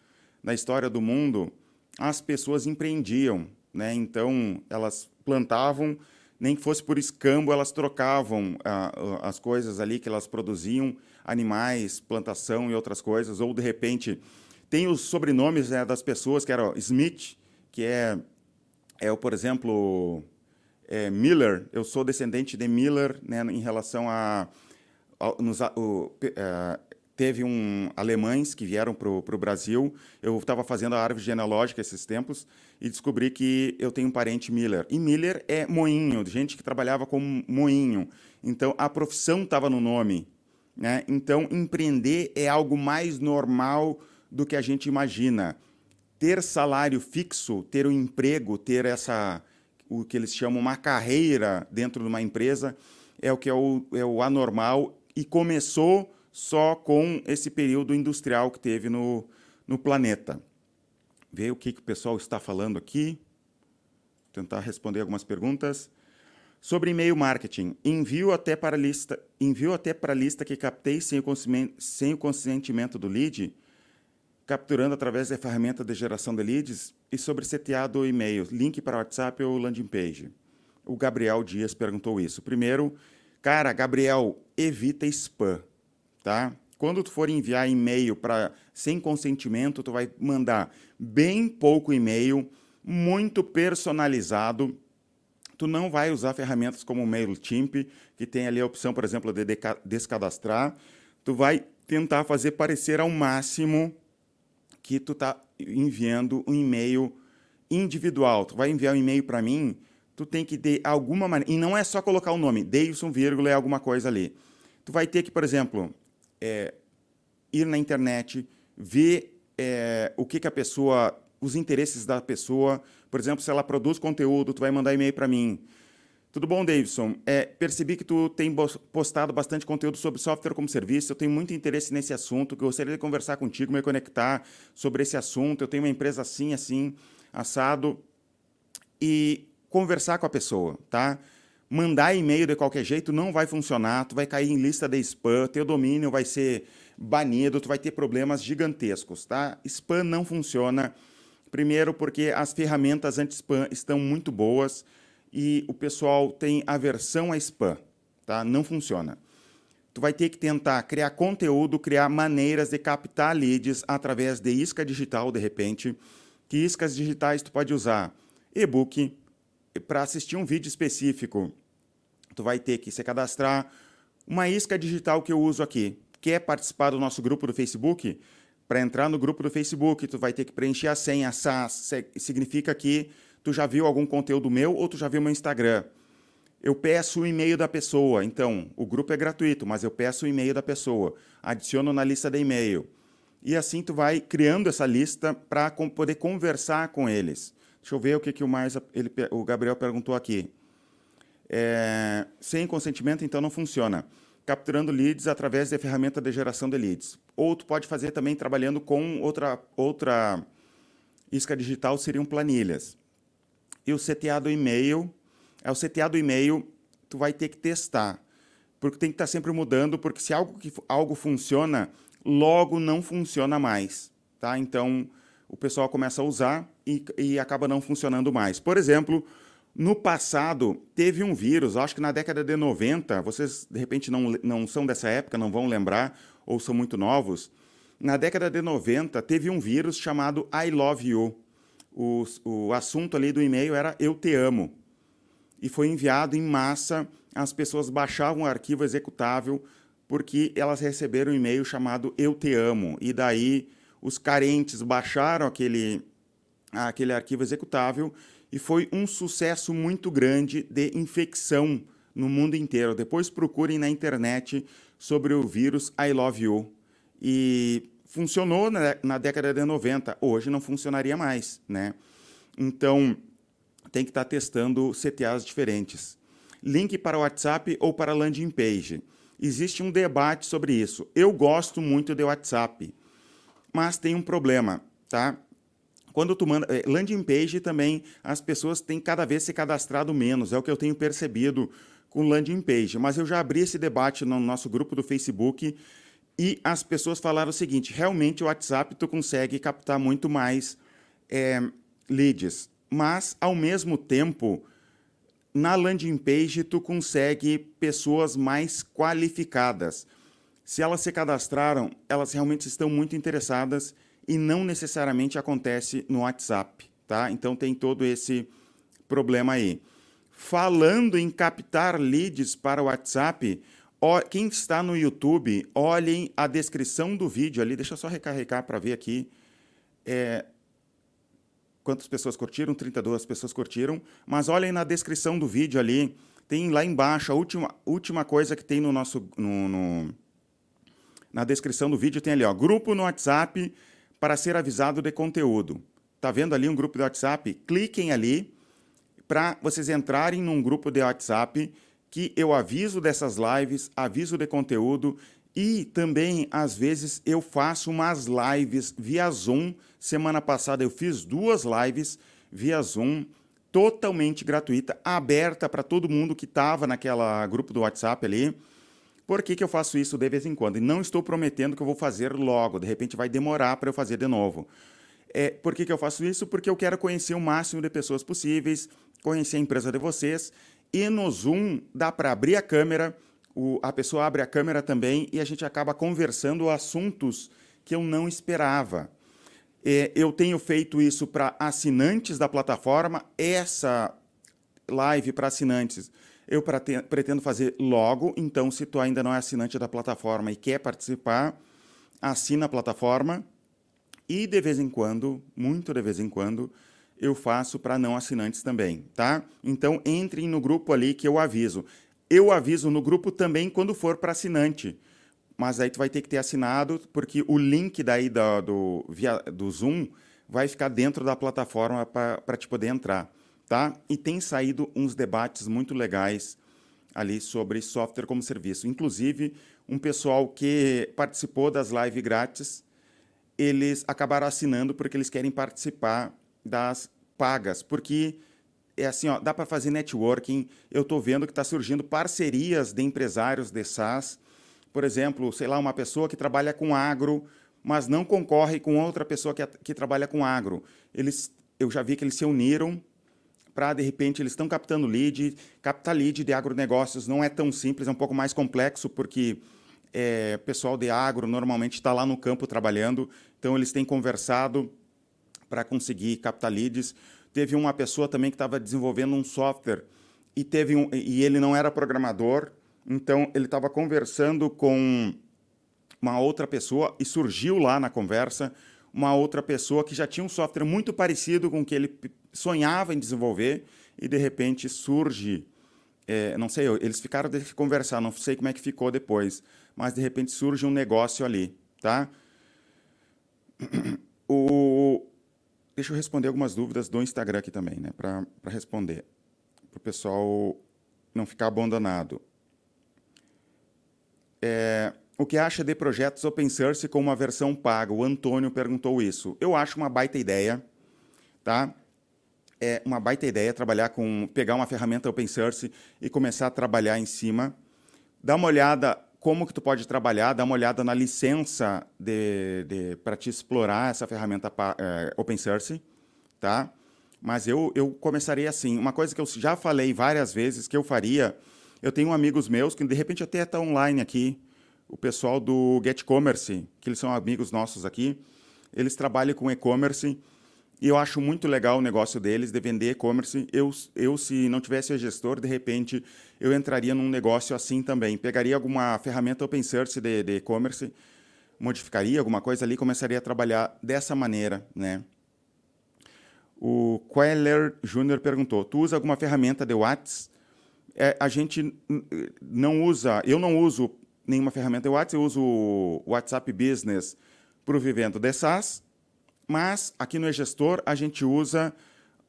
Speaker 1: na história do mundo, as pessoas empreendiam, né? Então elas plantavam, nem que fosse por escambo, elas trocavam ah, as coisas ali que elas produziam, animais, plantação e outras coisas, ou de repente tem os sobrenomes né, das pessoas que eram Smith, que é, é por exemplo, é, Miller, eu sou descendente de Miller né, em relação a. a nos, o, é, teve um alemães que vieram para o Brasil. Eu estava fazendo a árvore genealógica esses tempos e descobri que eu tenho um parente Miller. E Miller é moinho, gente que trabalhava como moinho. Então a profissão estava no nome. Né? Então empreender é algo mais normal do que a gente imagina. Ter salário fixo, ter um emprego, ter essa o que eles chamam uma carreira dentro de uma empresa é o que é o, é o anormal e começou só com esse período industrial que teve no, no planeta. Ver o que, que o pessoal está falando aqui. Tentar responder algumas perguntas. Sobre e-mail marketing, envio até para a lista, envio até para lista que captei sem o, sem o consentimento do lead, capturando através da ferramenta de geração de leads e sobre seteado e-mail, link para WhatsApp ou landing page. O Gabriel Dias perguntou isso. Primeiro, cara, Gabriel, evita spam, tá? Quando tu for enviar e-mail para sem consentimento, tu vai mandar bem pouco e-mail, muito personalizado tu não vai usar ferramentas como o MailChimp, que tem ali a opção, por exemplo, de descadastrar. Tu vai tentar fazer parecer ao máximo que tu está enviando um e-mail individual. Tu vai enviar um e-mail para mim, tu tem que de alguma maneira, e não é só colocar o nome, Davidson, vírgula, é alguma coisa ali. Tu vai ter que, por exemplo, é, ir na internet, ver é, o que, que a pessoa, os interesses da pessoa, por exemplo, se ela produz conteúdo, tu vai mandar e-mail para mim. Tudo bom, Davidson? É, percebi que tu tem postado bastante conteúdo sobre software como serviço. Eu tenho muito interesse nesse assunto. Gostaria de conversar contigo, me conectar sobre esse assunto. Eu tenho uma empresa assim, assim, assado. E conversar com a pessoa, tá? Mandar e-mail de qualquer jeito não vai funcionar. Tu vai cair em lista de spam. Teu domínio vai ser banido. Tu vai ter problemas gigantescos, tá? Spam não funciona. Primeiro, porque as ferramentas anti-spam estão muito boas e o pessoal tem aversão a spam, tá? Não funciona. Tu vai ter que tentar criar conteúdo, criar maneiras de captar leads através de isca digital, de repente. Que iscas digitais tu pode usar? E-book. Para assistir um vídeo específico, tu vai ter que se cadastrar. Uma isca digital que eu uso aqui. Quer participar do nosso grupo do Facebook? Para entrar no grupo do Facebook, tu vai ter que preencher a senha SAS. Significa que tu já viu algum conteúdo meu ou tu já viu meu Instagram. Eu peço o e-mail da pessoa. Então, o grupo é gratuito, mas eu peço o e-mail da pessoa. Adiciono na lista de e-mail. E assim tu vai criando essa lista para poder conversar com eles. Deixa eu ver o que, que o mais ele, o Gabriel perguntou aqui. É, sem consentimento, então não funciona capturando leads através da ferramenta de geração de leads. Ou tu pode fazer também trabalhando com outra, outra isca digital, seriam planilhas. E o CTA do e-mail, é o CTA do e-mail, tu vai ter que testar. Porque tem que estar sempre mudando, porque se algo, que, algo funciona, logo não funciona mais. Tá? Então, o pessoal começa a usar e, e acaba não funcionando mais. Por exemplo, no passado, teve um vírus, acho que na década de 90, vocês de repente não, não são dessa época, não vão lembrar, ou são muito novos. Na década de 90, teve um vírus chamado I Love You. O, o assunto ali do e-mail era Eu Te Amo. E foi enviado em massa, as pessoas baixavam o arquivo executável porque elas receberam um e-mail chamado Eu Te Amo. E daí os carentes baixaram aquele, aquele arquivo executável e foi um sucesso muito grande de infecção no mundo inteiro. Depois procurem na internet sobre o vírus I Love You. E funcionou na, na década de 90, hoje não funcionaria mais, né? Então, tem que estar tá testando CTAs diferentes. Link para WhatsApp ou para landing page. Existe um debate sobre isso. Eu gosto muito de WhatsApp, mas tem um problema, tá? Quando tu manda. Eh, landing page também, as pessoas têm cada vez se cadastrado menos, é o que eu tenho percebido com landing page. Mas eu já abri esse debate no nosso grupo do Facebook e as pessoas falaram o seguinte: realmente o WhatsApp tu consegue captar muito mais é, leads, mas ao mesmo tempo na landing page tu consegue pessoas mais qualificadas. Se elas se cadastraram, elas realmente estão muito interessadas e não necessariamente acontece no WhatsApp, tá? Então tem todo esse problema aí. Falando em captar leads para o WhatsApp, quem está no YouTube, olhem a descrição do vídeo ali. Deixa eu só recarregar para ver aqui. É, quantas pessoas curtiram? 32 pessoas curtiram. Mas olhem na descrição do vídeo ali. Tem lá embaixo a última, última coisa que tem no nosso. No, no, na descrição do vídeo tem ali, ó, grupo no WhatsApp para ser avisado de conteúdo. Tá vendo ali um grupo de WhatsApp? Cliquem ali para vocês entrarem num grupo de WhatsApp que eu aviso dessas lives, aviso de conteúdo e também às vezes eu faço umas lives via Zoom. Semana passada eu fiz duas lives via Zoom totalmente gratuita, aberta para todo mundo que estava naquela grupo do WhatsApp ali. Por que, que eu faço isso de vez em quando? E não estou prometendo que eu vou fazer logo, de repente vai demorar para eu fazer de novo. É, por que, que eu faço isso? Porque eu quero conhecer o máximo de pessoas possíveis, conhecer a empresa de vocês. E no Zoom dá para abrir a câmera, o, a pessoa abre a câmera também e a gente acaba conversando assuntos que eu não esperava. É, eu tenho feito isso para assinantes da plataforma. Essa live para assinantes eu pretendo fazer logo. Então, se tu ainda não é assinante da plataforma e quer participar, assina a plataforma. E de vez em quando, muito de vez em quando, eu faço para não assinantes também, tá? Então entrem no grupo ali que eu aviso. Eu aviso no grupo também quando for para assinante. Mas aí tu vai ter que ter assinado, porque o link daí do, do, via, do Zoom vai ficar dentro da plataforma para te poder entrar, tá? E tem saído uns debates muito legais ali sobre software como serviço. Inclusive, um pessoal que participou das lives grátis, eles acabaram assinando porque eles querem participar das pagas, porque é assim, ó, dá para fazer networking. Eu estou vendo que está surgindo parcerias de empresários de SaaS. Por exemplo, sei lá, uma pessoa que trabalha com agro, mas não concorre com outra pessoa que, que trabalha com agro. Eles, eu já vi que eles se uniram para, de repente, eles estão captando lead. Captar lead de agronegócios não é tão simples, é um pouco mais complexo, porque é, pessoal de agro normalmente está lá no campo trabalhando, então eles têm conversado para conseguir captar leads. Teve uma pessoa também que estava desenvolvendo um software e, teve um, e ele não era programador, então ele estava conversando com uma outra pessoa e surgiu lá na conversa uma outra pessoa que já tinha um software muito parecido com o que ele sonhava em desenvolver e de repente surge, é, não sei, eles ficaram de conversar, não sei como é que ficou depois, mas de repente surge um negócio ali, tá? O, Deixa eu responder algumas dúvidas do Instagram aqui também, né? Para responder. Para o pessoal não ficar abandonado. É, o que acha de projetos open source com uma versão paga? O Antônio perguntou isso. Eu acho uma baita ideia, tá? É uma baita ideia trabalhar com pegar uma ferramenta open source e começar a trabalhar em cima. Dá uma olhada como que tu pode trabalhar, dá uma olhada na licença de, de para te explorar essa ferramenta é, open source, tá? Mas eu, eu começaria assim. Uma coisa que eu já falei várias vezes que eu faria, eu tenho amigos meus que de repente até está online aqui, o pessoal do Get Commerce, que eles são amigos nossos aqui, eles trabalham com e-commerce e eu acho muito legal o negócio deles de vender e-commerce. Eu, eu, se não tivesse gestor, de repente, eu entraria num negócio assim também. Pegaria alguma ferramenta open source de e-commerce, modificaria alguma coisa ali, começaria a trabalhar dessa maneira, né? O Queller Júnior perguntou: Tu usa alguma ferramenta de WhatsApp? É, a gente não usa, eu não uso nenhuma ferramenta de WhatsApp, eu uso o WhatsApp Business para o Vivendo de SaaS mas aqui no e-gestor a gente usa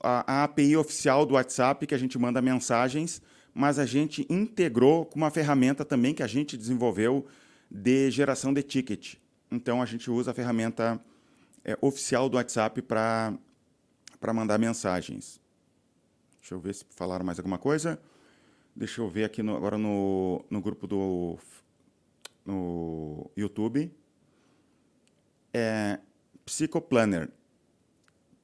Speaker 1: a, a API oficial do WhatsApp, que a gente manda mensagens, mas a gente integrou com uma ferramenta também que a gente desenvolveu de geração de ticket. Então a gente usa a ferramenta é, oficial do WhatsApp para mandar mensagens. Deixa eu ver se falaram mais alguma coisa. Deixa eu ver aqui no, agora no, no grupo do no YouTube. É, Psychoplanner.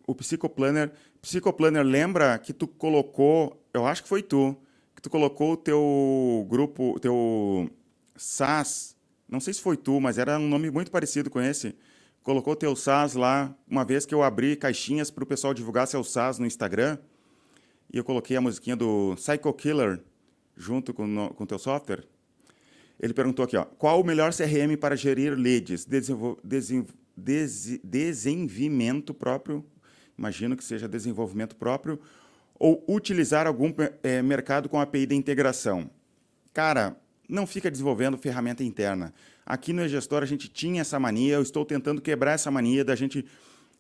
Speaker 1: O Psychoplanner, Psychoplanner lembra que tu colocou, eu acho que foi tu, que tu colocou o teu grupo, teu SAS, não sei se foi tu, mas era um nome muito parecido com esse. Colocou teu SAS lá, uma vez que eu abri caixinhas para o pessoal divulgar seu SAS no Instagram, e eu coloquei a musiquinha do Psycho Killer junto com o teu software. Ele perguntou aqui, ó, qual o melhor CRM para gerir leads? Desenvol des desenvolvimento próprio, imagino que seja desenvolvimento próprio, ou utilizar algum é, mercado com API de integração? Cara, não fica desenvolvendo ferramenta interna. Aqui no E-Gestor a gente tinha essa mania, eu estou tentando quebrar essa mania da gente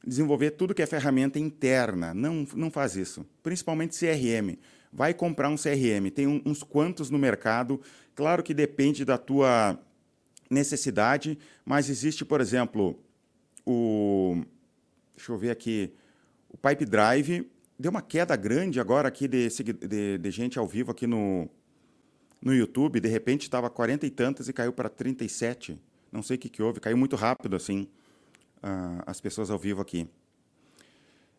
Speaker 1: desenvolver tudo que é ferramenta interna. Não, não faz isso. Principalmente CRM. Vai comprar um CRM, tem um, uns quantos no mercado. Claro que depende da tua necessidade, mas existe, por exemplo, o deixa eu ver aqui, o Pipe Drive deu uma queda grande agora aqui de, de, de gente ao vivo aqui no, no YouTube. De repente estava 40 e tantas e caiu para 37. Não sei o que, que houve, caiu muito rápido assim uh, as pessoas ao vivo aqui.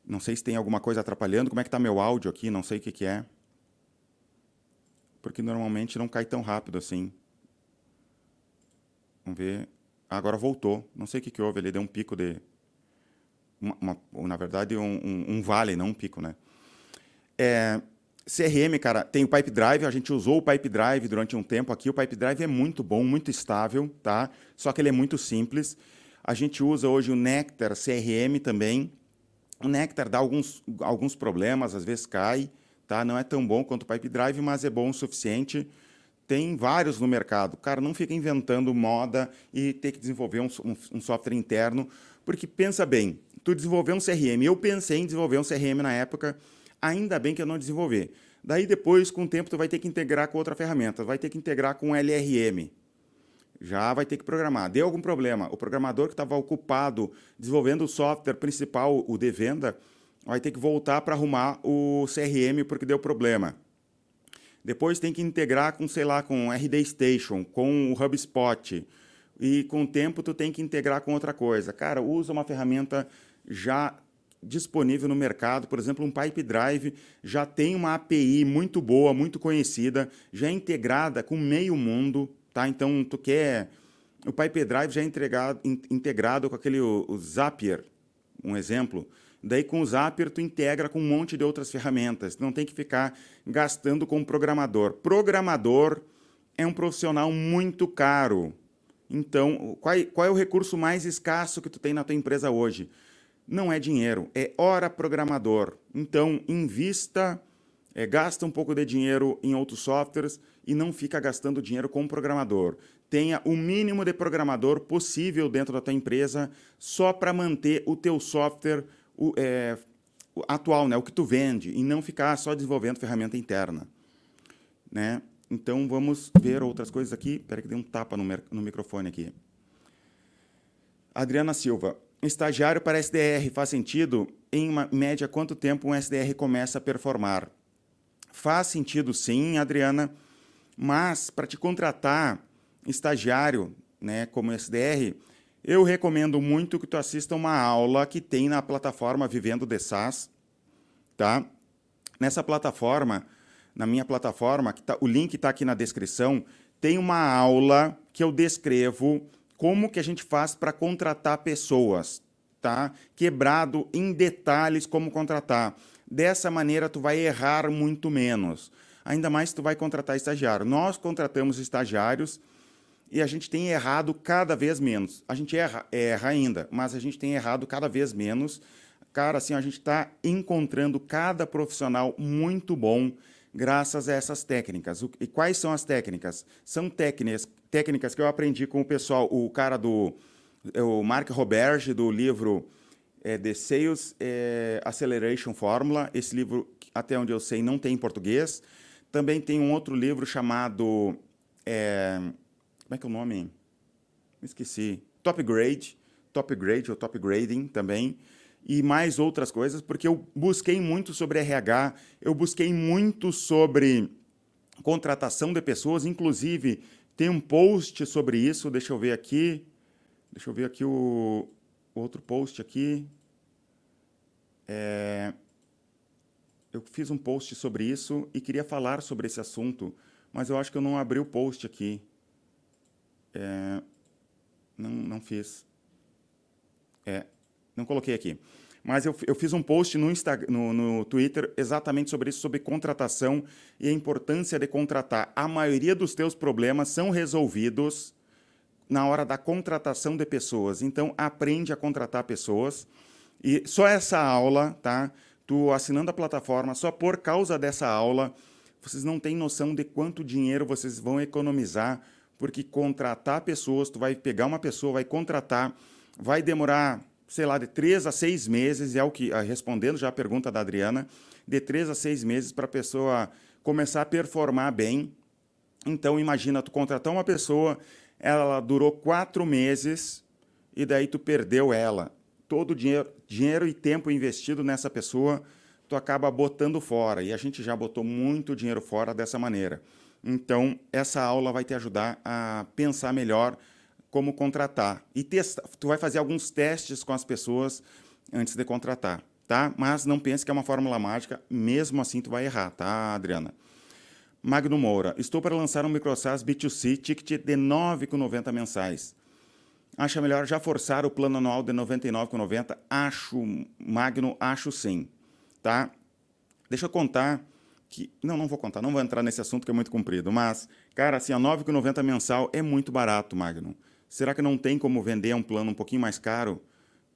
Speaker 1: Não sei se tem alguma coisa atrapalhando. Como é que está meu áudio aqui? Não sei o que, que é. Porque normalmente não cai tão rápido assim. Vamos ver. Agora voltou. Não sei o que, que houve. Ele deu um pico de. Uma, uma, na verdade, um, um, um, vale, não um pico, né? É, CRM, cara, tem o Pipe Drive. A gente usou o Pipe Drive durante um tempo aqui. O Pipe Drive é muito bom, muito estável, tá? Só que ele é muito simples. A gente usa hoje o Nectar CRM também. O Nectar dá alguns, alguns problemas, às vezes cai, tá? Não é tão bom quanto o Pipe Drive, mas é bom o suficiente. Tem vários no mercado. Cara, não fica inventando moda e ter que desenvolver um, um, um software interno, porque pensa bem, tu desenvolveu um CRM. Eu pensei em desenvolver um CRM na época, ainda bem que eu não desenvolvi. Daí depois, com o tempo, tu vai ter que integrar com outra ferramenta, vai ter que integrar com LRM já vai ter que programar. Deu algum problema, o programador que estava ocupado desenvolvendo o software principal, o de venda, vai ter que voltar para arrumar o CRM porque deu problema. Depois tem que integrar com, sei lá, com RD Station, com o HubSpot. E com o tempo tu tem que integrar com outra coisa. Cara, usa uma ferramenta já disponível no mercado, por exemplo, um Pipe Drive já tem uma API muito boa, muito conhecida, já é integrada com meio mundo, tá? Então, tu quer... O Pipe Drive já é entregado, integrado com aquele o, o Zapier, um exemplo. Daí, com o Zapier, tu integra com um monte de outras ferramentas. Não tem que ficar gastando com programador. Programador é um profissional muito caro. Então, qual, qual é o recurso mais escasso que tu tem na tua empresa hoje? Não é dinheiro, é hora programador. Então, invista é, gasta um pouco de dinheiro em outros softwares e não fica gastando dinheiro com programador. Tenha o mínimo de programador possível dentro da tua empresa só para manter o teu software o, é, atual, né, o que tu vende, e não ficar só desenvolvendo ferramenta interna. Né? Então, vamos ver outras coisas aqui. Espera que dei um tapa no, no microfone aqui. Adriana Silva. Estagiário para SDR faz sentido? Em uma média, quanto tempo um SDR começa a performar? Faz sentido sim, Adriana, mas para te contratar estagiário, né, como SDR, eu recomendo muito que tu assista uma aula que tem na plataforma Vivendo de SaaS, tá? Nessa plataforma, na minha plataforma, tá, o link está aqui na descrição, tem uma aula que eu descrevo como que a gente faz para contratar pessoas, tá? Quebrado em detalhes como contratar. Dessa maneira, tu vai errar muito menos. Ainda mais tu vai contratar estagiário. Nós contratamos estagiários e a gente tem errado cada vez menos. A gente erra, erra ainda, mas a gente tem errado cada vez menos. Cara, assim, a gente está encontrando cada profissional muito bom graças a essas técnicas. E quais são as técnicas? São técnicas, técnicas que eu aprendi com o pessoal, o cara do o Mark Roberge, do livro é, The Sales é, Acceleration Formula. Esse livro, até onde eu sei, não tem em português. Também tem um outro livro chamado. É, como é que é o nome? Me esqueci. Top Grade. Top Grade ou Top Grading também. E mais outras coisas, porque eu busquei muito sobre RH, eu busquei muito sobre contratação de pessoas, inclusive tem um post sobre isso, deixa eu ver aqui. Deixa eu ver aqui o, outro post aqui. É, eu fiz um post sobre isso e queria falar sobre esse assunto, mas eu acho que eu não abri o post aqui. É, não, não fiz. É, não coloquei aqui. Mas eu, eu fiz um post no, Instagram, no, no Twitter exatamente sobre isso, sobre contratação e a importância de contratar. A maioria dos teus problemas são resolvidos na hora da contratação de pessoas. Então, aprende a contratar pessoas. E só essa aula, tá? Tu assinando a plataforma, só por causa dessa aula, vocês não têm noção de quanto dinheiro vocês vão economizar, porque contratar pessoas, tu vai pegar uma pessoa, vai contratar, vai demorar, sei lá, de três a seis meses, é o que, ah, respondendo já a pergunta da Adriana, de três a seis meses para a pessoa começar a performar bem. Então, imagina, tu contratar uma pessoa, ela durou quatro meses e daí tu perdeu ela. Todo o dinheiro, dinheiro e tempo investido nessa pessoa, tu acaba botando fora. E a gente já botou muito dinheiro fora dessa maneira. Então, essa aula vai te ajudar a pensar melhor como contratar. E testa, tu vai fazer alguns testes com as pessoas antes de contratar, tá? Mas não pense que é uma fórmula mágica, mesmo assim tu vai errar, tá, Adriana? Magno Moura, estou para lançar um MicroSAS B2C ticket de R$ 9,90 mensais. Acha melhor já forçar o plano anual de R$ 99,90? Acho, Magno, acho sim, tá? Deixa eu contar que... Não, não vou contar, não vou entrar nesse assunto que é muito comprido, mas, cara, assim, a R$ 9,90 mensal é muito barato, Magno. Será que não tem como vender um plano um pouquinho mais caro?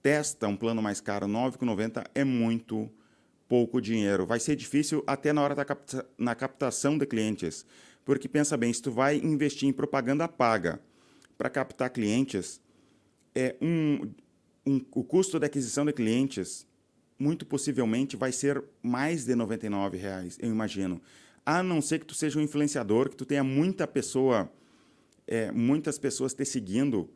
Speaker 1: Testa um plano mais caro, R$ 9,90 é muito pouco dinheiro. Vai ser difícil até na hora da capta na captação de clientes. Porque pensa bem, se tu vai investir em propaganda paga para captar clientes, é um, um, o custo da aquisição de clientes muito possivelmente vai ser mais de R$ reais, eu imagino. A não ser que tu seja um influenciador, que tu tenha muita pessoa, é, muitas pessoas te seguindo,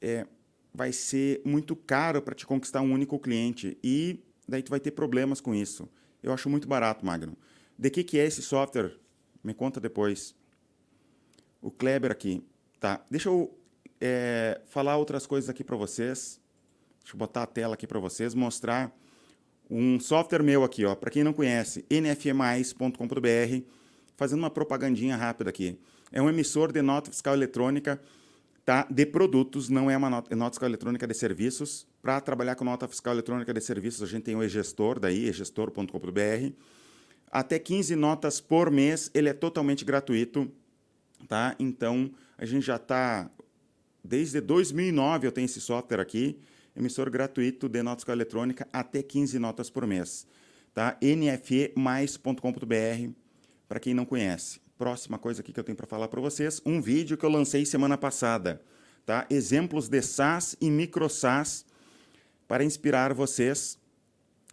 Speaker 1: é, vai ser muito caro para te conquistar um único cliente. E daí tu vai ter problemas com isso. Eu acho muito barato, Magno. De que, que é esse software? Me conta depois. O Kleber aqui. Tá, deixa eu é, falar outras coisas aqui para vocês. Deixa eu botar a tela aqui para vocês, mostrar um software meu aqui, ó, para quem não conhece, nfmais.com.br, fazendo uma propagandinha rápida aqui. É um emissor de nota fiscal eletrônica tá, de produtos, não é uma nota, nota fiscal eletrônica de serviços. Para trabalhar com nota fiscal eletrônica de serviços, a gente tem o e-gestor, daí, egestor.com.br. Até 15 notas por mês, ele é totalmente gratuito. Tá? Então, a gente já está... Desde 2009 eu tenho esse software aqui, emissor gratuito de nota fiscal eletrônica, até 15 notas por mês. Tá? nfemais.com.br, para quem não conhece próxima coisa aqui que eu tenho para falar para vocês, um vídeo que eu lancei semana passada, tá? Exemplos de SaaS e micro SaaS para inspirar vocês.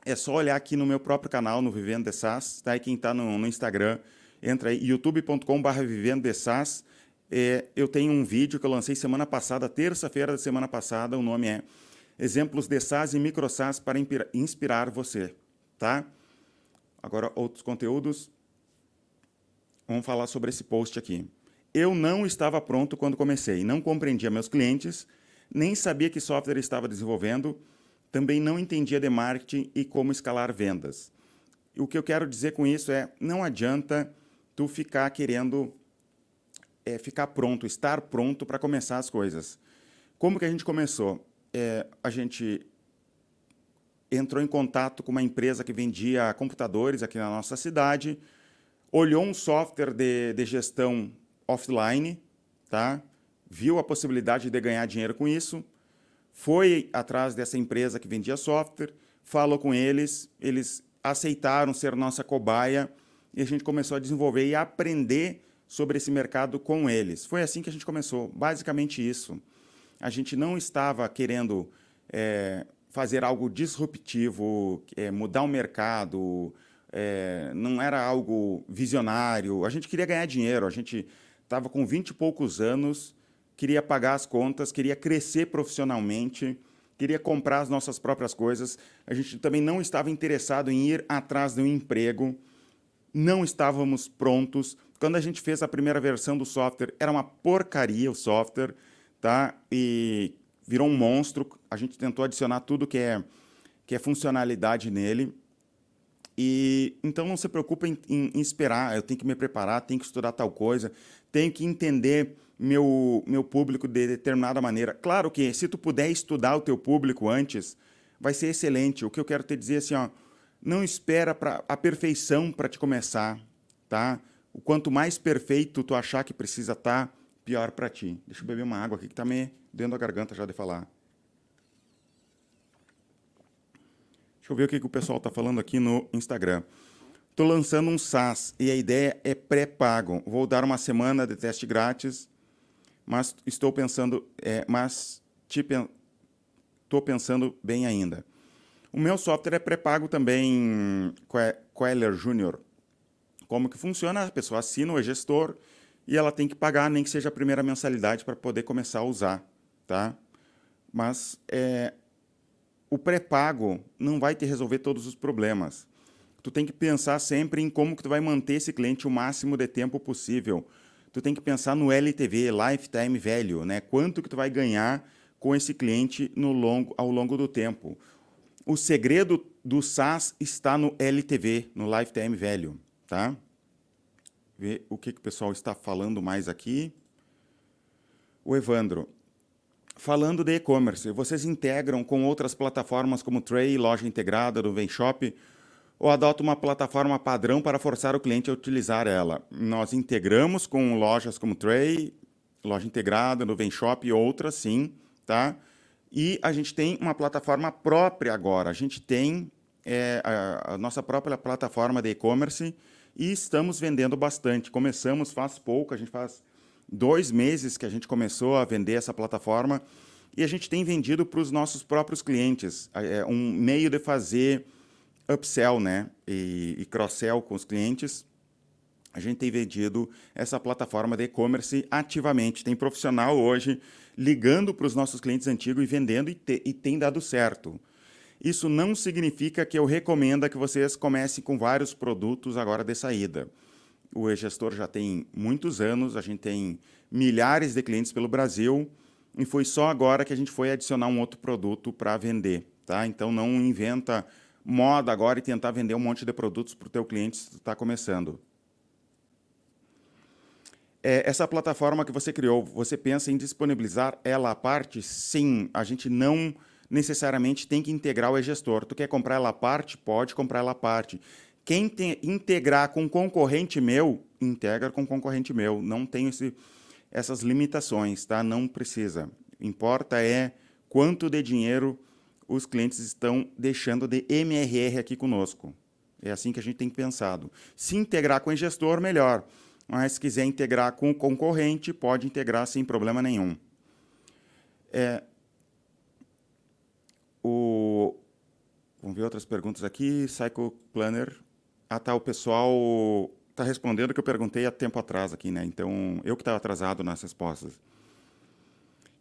Speaker 1: É só olhar aqui no meu próprio canal, no Vivendo de SaaS, tá? E quem está no, no, Instagram, entra aí, youtube.com.br Vivendo de SaaS. É, eu tenho um vídeo que eu lancei semana passada, terça-feira da semana passada, o nome é Exemplos de SaaS e micro SaaS para inspirar você, tá? Agora, outros conteúdos, Vamos falar sobre esse post aqui. Eu não estava pronto quando comecei, não compreendia meus clientes, nem sabia que software estava desenvolvendo, também não entendia de marketing e como escalar vendas. O que eu quero dizer com isso é, não adianta tu ficar querendo é, ficar pronto, estar pronto para começar as coisas. Como que a gente começou? É, a gente entrou em contato com uma empresa que vendia computadores aqui na nossa cidade, olhou um software de, de gestão offline, tá? viu a possibilidade de ganhar dinheiro com isso, foi atrás dessa empresa que vendia software, falou com eles, eles aceitaram ser nossa cobaia e a gente começou a desenvolver e aprender sobre esse mercado com eles. Foi assim que a gente começou, basicamente isso. A gente não estava querendo é, fazer algo disruptivo, é, mudar o mercado, é, não era algo visionário. A gente queria ganhar dinheiro, a gente estava com 20 e poucos anos, queria pagar as contas, queria crescer profissionalmente, queria comprar as nossas próprias coisas. A gente também não estava interessado em ir atrás de um emprego, não estávamos prontos. Quando a gente fez a primeira versão do software, era uma porcaria o software, tá? E virou um monstro. A gente tentou adicionar tudo que é, que é funcionalidade nele e então não se preocupe em, em, em, esperar, eu tenho que me preparar, tenho que estudar tal coisa, tenho que entender meu, meu público de determinada maneira. Claro que se tu puder estudar o teu público antes, vai ser excelente. O que eu quero te dizer é assim, ó, não espera para a perfeição para te começar, tá? O quanto mais perfeito tu achar que precisa estar, tá, pior para ti. Deixa eu beber uma água aqui que está me dentro da garganta já de falar. Deixa eu ver o que, que o pessoal está falando aqui no Instagram. Estou lançando um SaaS e a ideia é pré-pago. Vou dar uma semana de teste grátis, mas estou pensando, é, mas estou pensando bem ainda. O meu software é pré-pago também, Queller Júnior. Como que funciona? A pessoa assina o gestor e ela tem que pagar, nem que seja a primeira mensalidade, para poder começar a usar. Tá? Mas é, o pré-pago não vai te resolver todos os problemas. Tu tem que pensar sempre em como que tu vai manter esse cliente o máximo de tempo possível. Tu tem que pensar no LTV, Lifetime Value, né? Quanto que tu vai ganhar com esse cliente no longo, ao longo do tempo. O segredo do SaaS está no LTV, no Lifetime Value, tá? Ver o que, que o pessoal está falando mais aqui. O Evandro, falando de e-commerce, vocês integram com outras plataformas como Tray, loja integrada do Venshop, ou adota uma plataforma padrão para forçar o cliente a utilizar ela? Nós integramos com lojas como Tray, loja integrada, no Venshop e outras, sim, tá? E a gente tem uma plataforma própria agora. A gente tem é, a, a, nossa própria plataforma de e-commerce e estamos vendendo bastante. Começamos faz pouco, a gente faz dois meses que a gente começou a vender essa plataforma e a gente tem vendido para os nossos próprios clientes. É um meio de fazer upsell né? e, e cross-sell com os clientes. A gente tem vendido essa plataforma de e-commerce ativamente. Tem profissional hoje ligando para os nossos clientes antigos e vendendo e, te, e tem dado certo. Isso não significa que eu recomendo que vocês comecem com vários produtos agora de saída. O e-gestor já tem muitos anos, a gente tem milhares de clientes pelo Brasil e foi só agora que a gente foi adicionar um outro produto para vender. Tá? Então não inventa moda agora e tentar vender um monte de produtos para o teu cliente se está começando. É, essa plataforma que você criou, você pensa em disponibilizar ela à parte? Sim, a gente não necessariamente tem que integrar o e-gestor. Tu quer comprar ela à parte? Pode comprar ela à parte. Quem tem, integrar com concorrente meu, integra com concorrente meu. Não tem esse, essas limitações, tá? Não precisa. Importa é quanto de dinheiro os clientes estão deixando de MRR aqui conosco. É assim que a gente tem pensado. Se integrar com o gestor, melhor mas se quiser integrar com o concorrente, pode integrar sem problema nenhum. É, o, vamos ver outras perguntas aqui. Psycho Planner. Ah, tá. O pessoal está respondendo o que eu perguntei há tempo atrás aqui, né? Então, eu que estava atrasado nas respostas.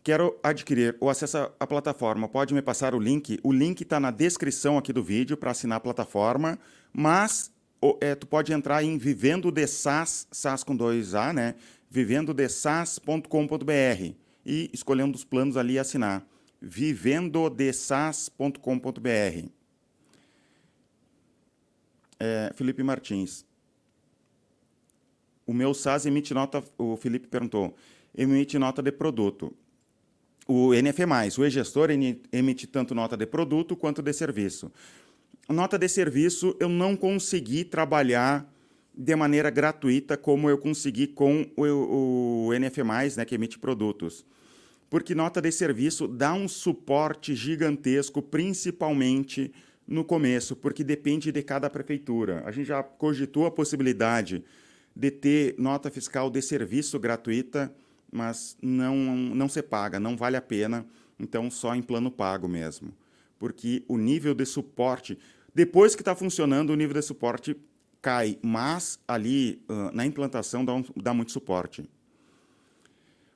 Speaker 1: Quero adquirir ou acessar a plataforma. Pode me passar o link? O link está na descrição aqui do vídeo para assinar a plataforma, mas é, tu pode entrar em vivendo de SaaS, SaaS com dois A, né? vivendodesas.com.br e escolhendo os planos ali e assinar. vivendodesas.com.br é, Felipe Martins. O meu SaaS emite nota, o Felipe perguntou, emite nota de produto. O NF+, o e-gestor emite tanto nota de produto quanto de serviço nota de serviço eu não consegui trabalhar de maneira gratuita como eu consegui com o, o NF+, né, que emite produtos. Porque nota de serviço dá um suporte gigantesco, principalmente no começo, porque depende de cada prefeitura. A gente já cogitou a possibilidade de ter nota fiscal de serviço gratuita, mas não, não se paga, não vale a pena, então só em plano pago mesmo. Porque o nível de suporte, depois que está funcionando, o nível de suporte cai, mas ali uh, na implantação dá, um, dá, muito suporte.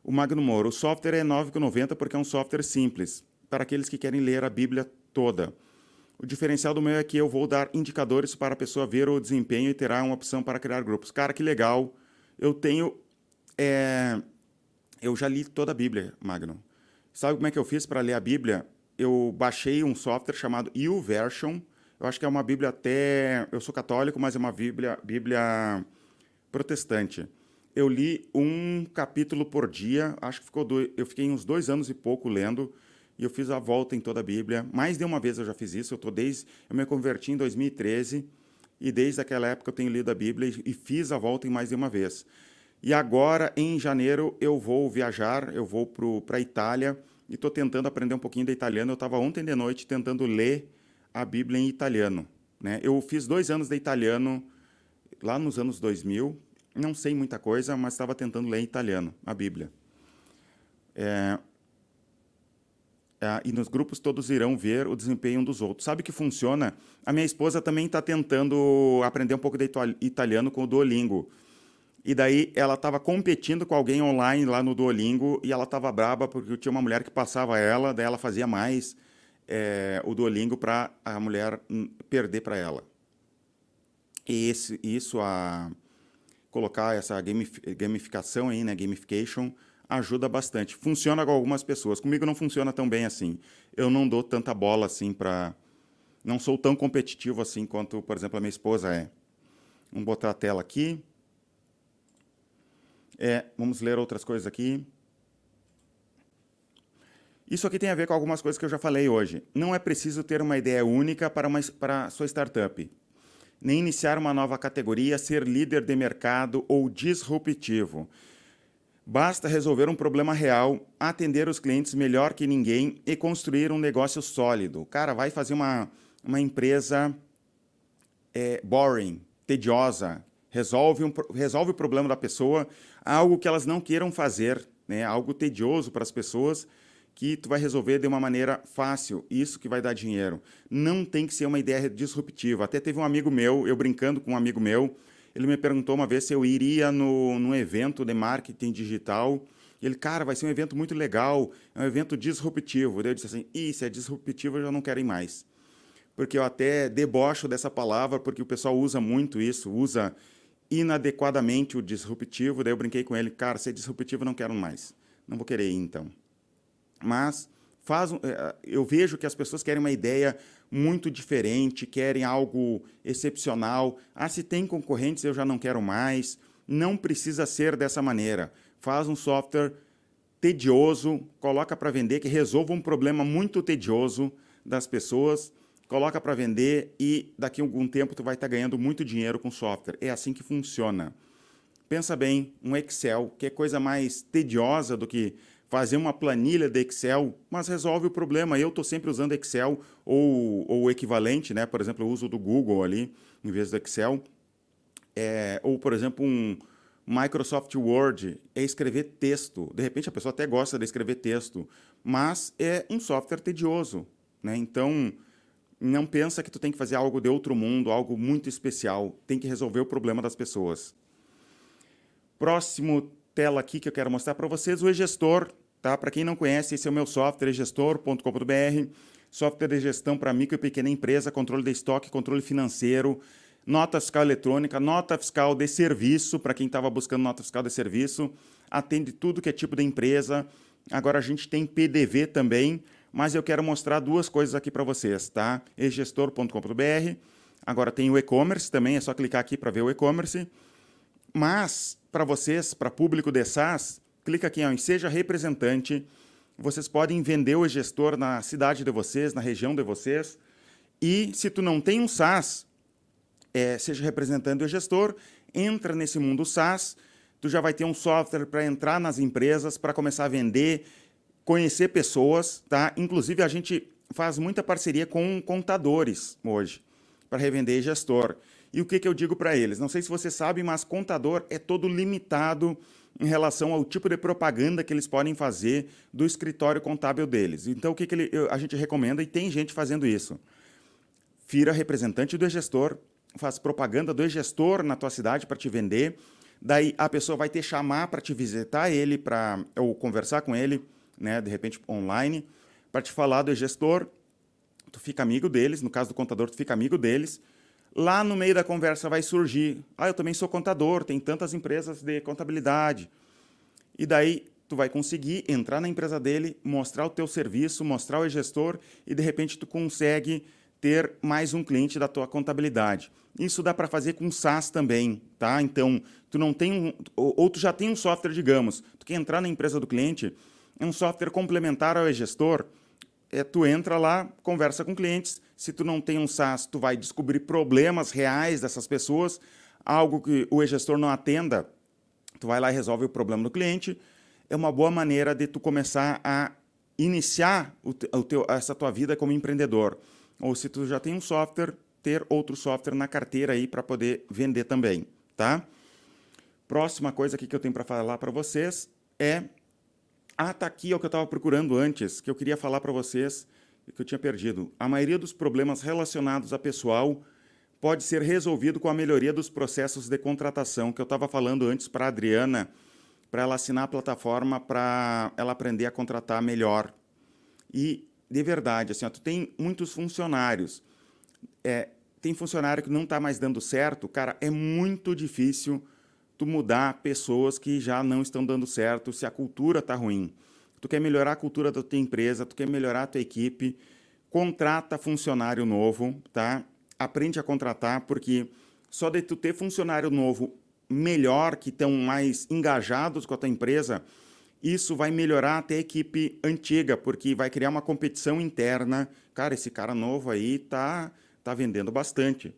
Speaker 1: O Magno Moro, o software é 9,90 porque é um software simples, para aqueles que querem ler a Bíblia toda. O diferencial do meu é que eu vou dar indicadores para a pessoa ver o desempenho e terá uma opção para criar grupos. Cara, que legal! Eu tenho. É... Eu já li toda a Bíblia, Magno. Sabe como é que eu fiz para ler a Bíblia? Eu baixei um software chamado YouVersion, eu acho que é uma Bíblia até. Eu sou católico, mas é uma Bíblia, Bíblia protestante. Eu li um capítulo por dia, acho que ficou dois, eu fiquei uns dois anos e pouco lendo, e eu fiz a volta em toda a Bíblia. Mais de uma vez eu já fiz isso, eu tô desde. Eu me converti em 2013, e desde aquela época eu tenho lido a Bíblia e, e fiz a volta em mais de uma vez. E agora, em janeiro, eu vou viajar, eu vou para a Itália e estou tentando aprender um pouquinho de italiano. Eu estava ontem de noite tentando ler a Bíblia em italiano. Né? Eu fiz dois anos de italiano lá nos anos 2000, não sei muita coisa, mas estava tentando ler em italiano a Bíblia. É, é, e nos grupos todos irão ver o desempenho um dos outros. Sabe que funciona? A minha esposa também está tentando aprender um pouco de italiano com o Duolingo. E daí ela estava competindo com alguém online lá no Duolingo e ela estava braba porque tinha uma mulher que passava ela, daí ela fazia mais é, o Duolingo para a mulher hum, perder para ela. E esse, isso, a colocar essa gamificação aí, né, gamification, ajuda bastante. Funciona com algumas pessoas. Comigo não funciona tão bem assim. Eu não dou tanta bola assim para. Não sou tão competitivo assim quanto, por exemplo, a minha esposa é. Vamos botar a tela aqui. É, vamos ler outras coisas aqui. Isso aqui tem a ver com algumas coisas que eu já falei hoje. Não é preciso ter uma ideia única para, uma, para sua startup, nem iniciar uma nova categoria, ser líder de mercado ou disruptivo. Basta resolver um problema real, atender os clientes melhor que ninguém e construir um negócio sólido. Cara, vai fazer uma, uma empresa é, boring, tediosa, resolve, um, resolve o problema da pessoa, algo que elas não queiram fazer, né? algo tedioso para as pessoas que tu vai resolver de uma maneira fácil, isso que vai dar dinheiro. Não tem que ser uma ideia disruptiva. Até teve um amigo meu, eu brincando com um amigo meu, ele me perguntou uma vez se eu iria no, num evento de marketing digital. Ele, cara, vai ser um evento muito legal, é um evento disruptivo. Daí eu disse assim: Ih, se é disruptivo, eu já não quero ir mais. Porque eu até debocho dessa palavra, porque o pessoal usa muito isso, usa inadequadamente o disruptivo. Daí eu brinquei com ele: cara, se é disruptivo, eu não quero mais. Não vou querer ir então. Mas faz, é, eu vejo que as pessoas querem uma ideia muito diferente, querem algo excepcional. Ah, se tem concorrentes, eu já não quero mais. Não precisa ser dessa maneira. Faz um software tedioso, coloca para vender, que resolva um problema muito tedioso das pessoas, coloca para vender e daqui a algum tempo tu vai estar tá ganhando muito dinheiro com software. É assim que funciona. Pensa bem, um Excel, que é coisa mais tediosa do que fazer uma planilha de Excel, mas resolve o problema. Eu estou sempre usando Excel ou, o equivalente, né? por exemplo, eu uso do Google ali em vez do Excel. É, ou, por exemplo, um Microsoft Word é escrever texto. De repente a pessoa até gosta de escrever texto, mas é um software tedioso. Né? Então, não pensa que tu tem que fazer algo de outro mundo, algo muito especial. Tem que resolver o problema das pessoas. Próximo tela aqui que eu quero mostrar para vocês, o e-gestor Tá? Para quem não conhece, esse é o meu software, gestor.com.br, software de gestão para micro e pequena empresa, controle de estoque, controle financeiro, nota fiscal eletrônica, nota fiscal de serviço, para quem estava buscando nota fiscal de serviço, atende tudo que é tipo de empresa. Agora a gente tem PDV também, mas eu quero mostrar duas coisas aqui para vocês, tá? egestor.com.br. Agora tem o e-commerce também, é só clicar aqui para ver o e-commerce. Mas para vocês, para público de SaaS, clica aqui em Seja Representante. Vocês podem vender o gestor na cidade de vocês, na região de vocês. E se tu não tem um SaaS, é, seja representante do gestor, entra nesse mundo SaaS, tu já vai ter um software para entrar nas empresas, para começar a vender, conhecer pessoas, tá? Inclusive a gente faz muita parceria com contadores hoje para revender gestor. E o que, que eu digo para eles? Não sei se você sabe, mas contador é todo limitado em relação ao tipo de propaganda que eles podem fazer do escritório contábil deles. Então, o que, que ele, a gente recomenda, e tem gente fazendo isso. Fira representante do gestor, faz propaganda do gestor na tua cidade para te vender. Daí a pessoa vai te chamar para te visitar ele, para ou conversar com ele, né, de repente online, para te falar do gestor. Tu fica amigo deles, no caso do contador, tu fica amigo deles Lá no meio da conversa vai surgir: ah, eu também sou contador, tem tantas empresas de contabilidade. E daí tu vai conseguir entrar na empresa dele, mostrar o teu serviço, mostrar o gestor e de repente tu consegue ter mais um cliente da tua contabilidade. Isso dá para fazer com SaaS também, tá? Então, tu não tem um, ou tu já tem um software, digamos, tu quer entrar na empresa do cliente, é um software complementar ao gestor, é, tu entra lá, conversa com clientes. Se tu não tem um SaaS, tu vai descobrir problemas reais dessas pessoas, algo que o e-gestor não atenda, tu vai lá e resolve o problema do cliente. É uma boa maneira de tu começar a iniciar o, o teu, essa tua vida como empreendedor. Ou se tu já tem um software, ter outro software na carteira aí para poder vender também, tá? Próxima coisa aqui que eu tenho para falar para vocês é ah, tá aqui é o que eu estava procurando antes, que eu queria falar para vocês que eu tinha perdido. A maioria dos problemas relacionados a pessoal pode ser resolvido com a melhoria dos processos de contratação, que eu estava falando antes para a Adriana, para ela assinar a plataforma para ela aprender a contratar melhor. E, de verdade, assim, ó, tu tem muitos funcionários. É, tem funcionário que não está mais dando certo, cara, é muito difícil tu mudar pessoas que já não estão dando certo se a cultura está ruim. Tu quer melhorar a cultura da tua empresa, tu quer melhorar a tua equipe, contrata funcionário novo, tá? Aprende a contratar, porque só de tu ter funcionário novo melhor, que estão mais engajados com a tua empresa, isso vai melhorar até a equipe antiga, porque vai criar uma competição interna. Cara, esse cara novo aí tá, tá vendendo bastante.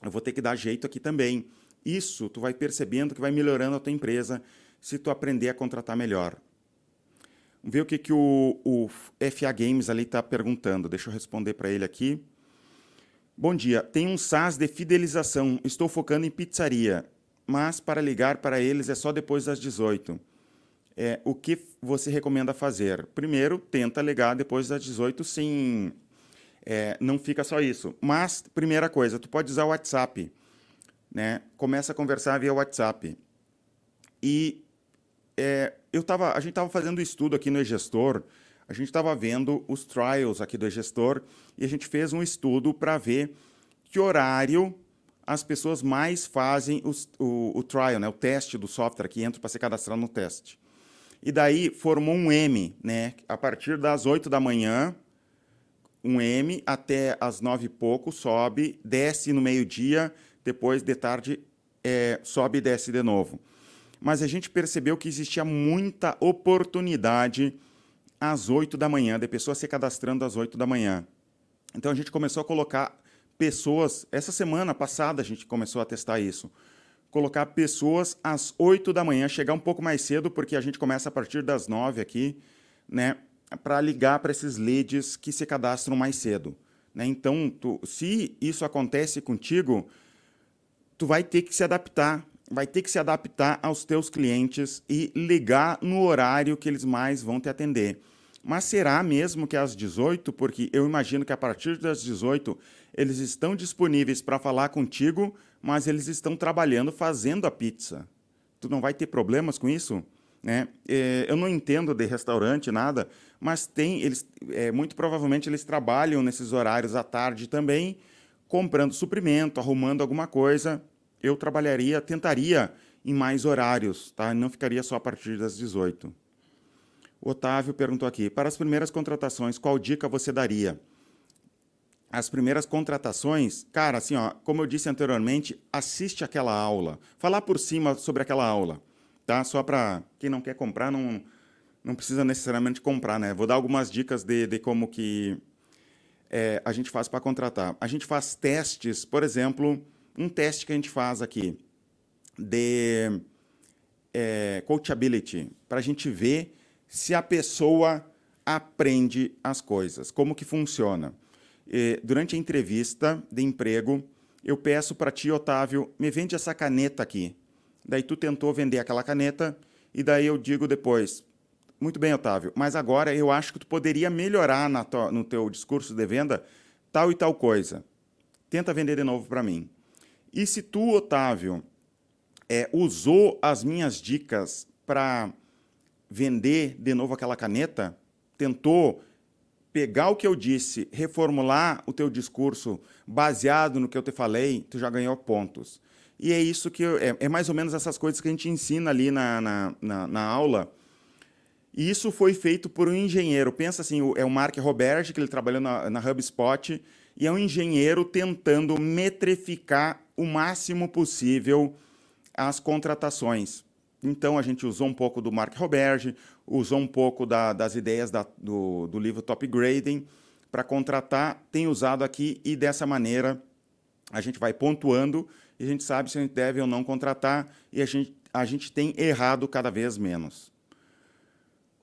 Speaker 1: Eu vou ter que dar jeito aqui também. Isso tu vai percebendo que vai melhorando a tua empresa se tu aprender a contratar melhor. Vamos ver o que, que o, o FA Games ali está perguntando. Deixa eu responder para ele aqui. Bom dia. Tem um SaaS de fidelização. Estou focando em pizzaria, mas para ligar para eles é só depois das 18. É, o que você recomenda fazer? Primeiro, tenta ligar depois das 18, sim. É, não fica só isso. Mas, primeira coisa, tu pode usar o WhatsApp né? Começa a conversar via WhatsApp. E é, eu tava, a gente estava fazendo estudo aqui no e-gestor, a gente estava vendo os trials aqui do e-gestor e a gente fez um estudo para ver que horário as pessoas mais fazem os, o, o trial, né? o teste do software que entra para se cadastrar no teste. E daí formou um M, né? A partir das 8 da manhã, um M até as 9 e pouco sobe, desce no meio-dia depois de tarde é, sobe e desce de novo. Mas a gente percebeu que existia muita oportunidade às 8 da manhã, de pessoas se cadastrando às 8 da manhã. Então a gente começou a colocar pessoas, essa semana passada a gente começou a testar isso. Colocar pessoas às 8 da manhã, chegar um pouco mais cedo, porque a gente começa a partir das 9 aqui, né? Para ligar para esses leads que se cadastram mais cedo. Né? Então, tu, se isso acontece contigo, tu vai ter que se adaptar, vai ter que se adaptar aos teus clientes e ligar no horário que eles mais vão te atender. Mas será mesmo que é às 18? Porque eu imagino que a partir das 18 eles estão disponíveis para falar contigo, mas eles estão trabalhando fazendo a pizza. Tu não vai ter problemas com isso? Né? É, eu não entendo de restaurante nada, mas tem eles é, muito provavelmente eles trabalham nesses horários à tarde também comprando suprimento, arrumando alguma coisa, eu trabalharia, tentaria em mais horários, tá? Não ficaria só a partir das 18. O Otávio perguntou aqui: para as primeiras contratações, qual dica você daria? As primeiras contratações, cara, assim, ó, como eu disse anteriormente, assiste aquela aula. Falar por cima sobre aquela aula, tá? Só para quem não quer comprar, não, não precisa necessariamente comprar, né? Vou dar algumas dicas de, de como que é, a gente faz para contratar? A gente faz testes, por exemplo, um teste que a gente faz aqui de é, coachability, para a gente ver se a pessoa aprende as coisas, como que funciona. E, durante a entrevista de emprego, eu peço para ti, Otávio, me vende essa caneta aqui. Daí tu tentou vender aquela caneta e daí eu digo depois, muito bem, Otávio, mas agora eu acho que tu poderia melhorar no teu discurso de venda tal e tal coisa. Tenta vender de novo para mim. E se tu, Otávio, é, usou as minhas dicas para vender de novo aquela caneta, tentou pegar o que eu disse, reformular o teu discurso baseado no que eu te falei, tu já ganhou pontos. E é isso que eu, é, é, mais ou menos essas coisas que a gente ensina ali na, na, na, na aula e isso foi feito por um engenheiro. Pensa assim, é o Mark Roberge, que ele trabalhou na, na HubSpot, e é um engenheiro tentando metrificar o máximo possível as contratações. Então a gente usou um pouco do Mark Roberge, usou um pouco da, das ideias da, do, do livro Top Grading para contratar, tem usado aqui e dessa maneira a gente vai pontuando e a gente sabe se a gente deve ou não contratar e a gente, a gente tem errado cada vez menos.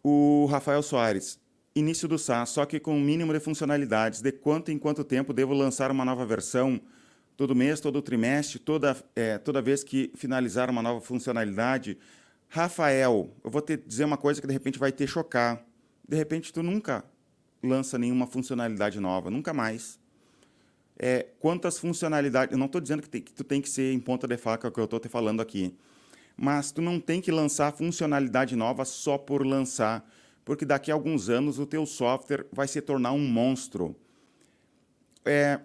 Speaker 1: O Rafael Soares. início do SaaS, só que com um mínimo de funcionalidades. De quanto em quanto tempo devo lançar uma nova versão? Todo mês, todo trimestre, toda, é, toda vez que finalizar uma nova funcionalidade? Rafael, eu vou te dizer uma coisa que de repente vai te chocar. De repente, tu nunca lança nenhuma funcionalidade nova, nunca mais. É, quantas funcionalidades. Eu não estou dizendo que, tem, que, tu tem que ser em ponta de faca, que eu estou te falando aqui. Mas tu não tem que lançar funcionalidade nova só por lançar porque daqui a alguns anos o teu software vai se tornar um monstro. É,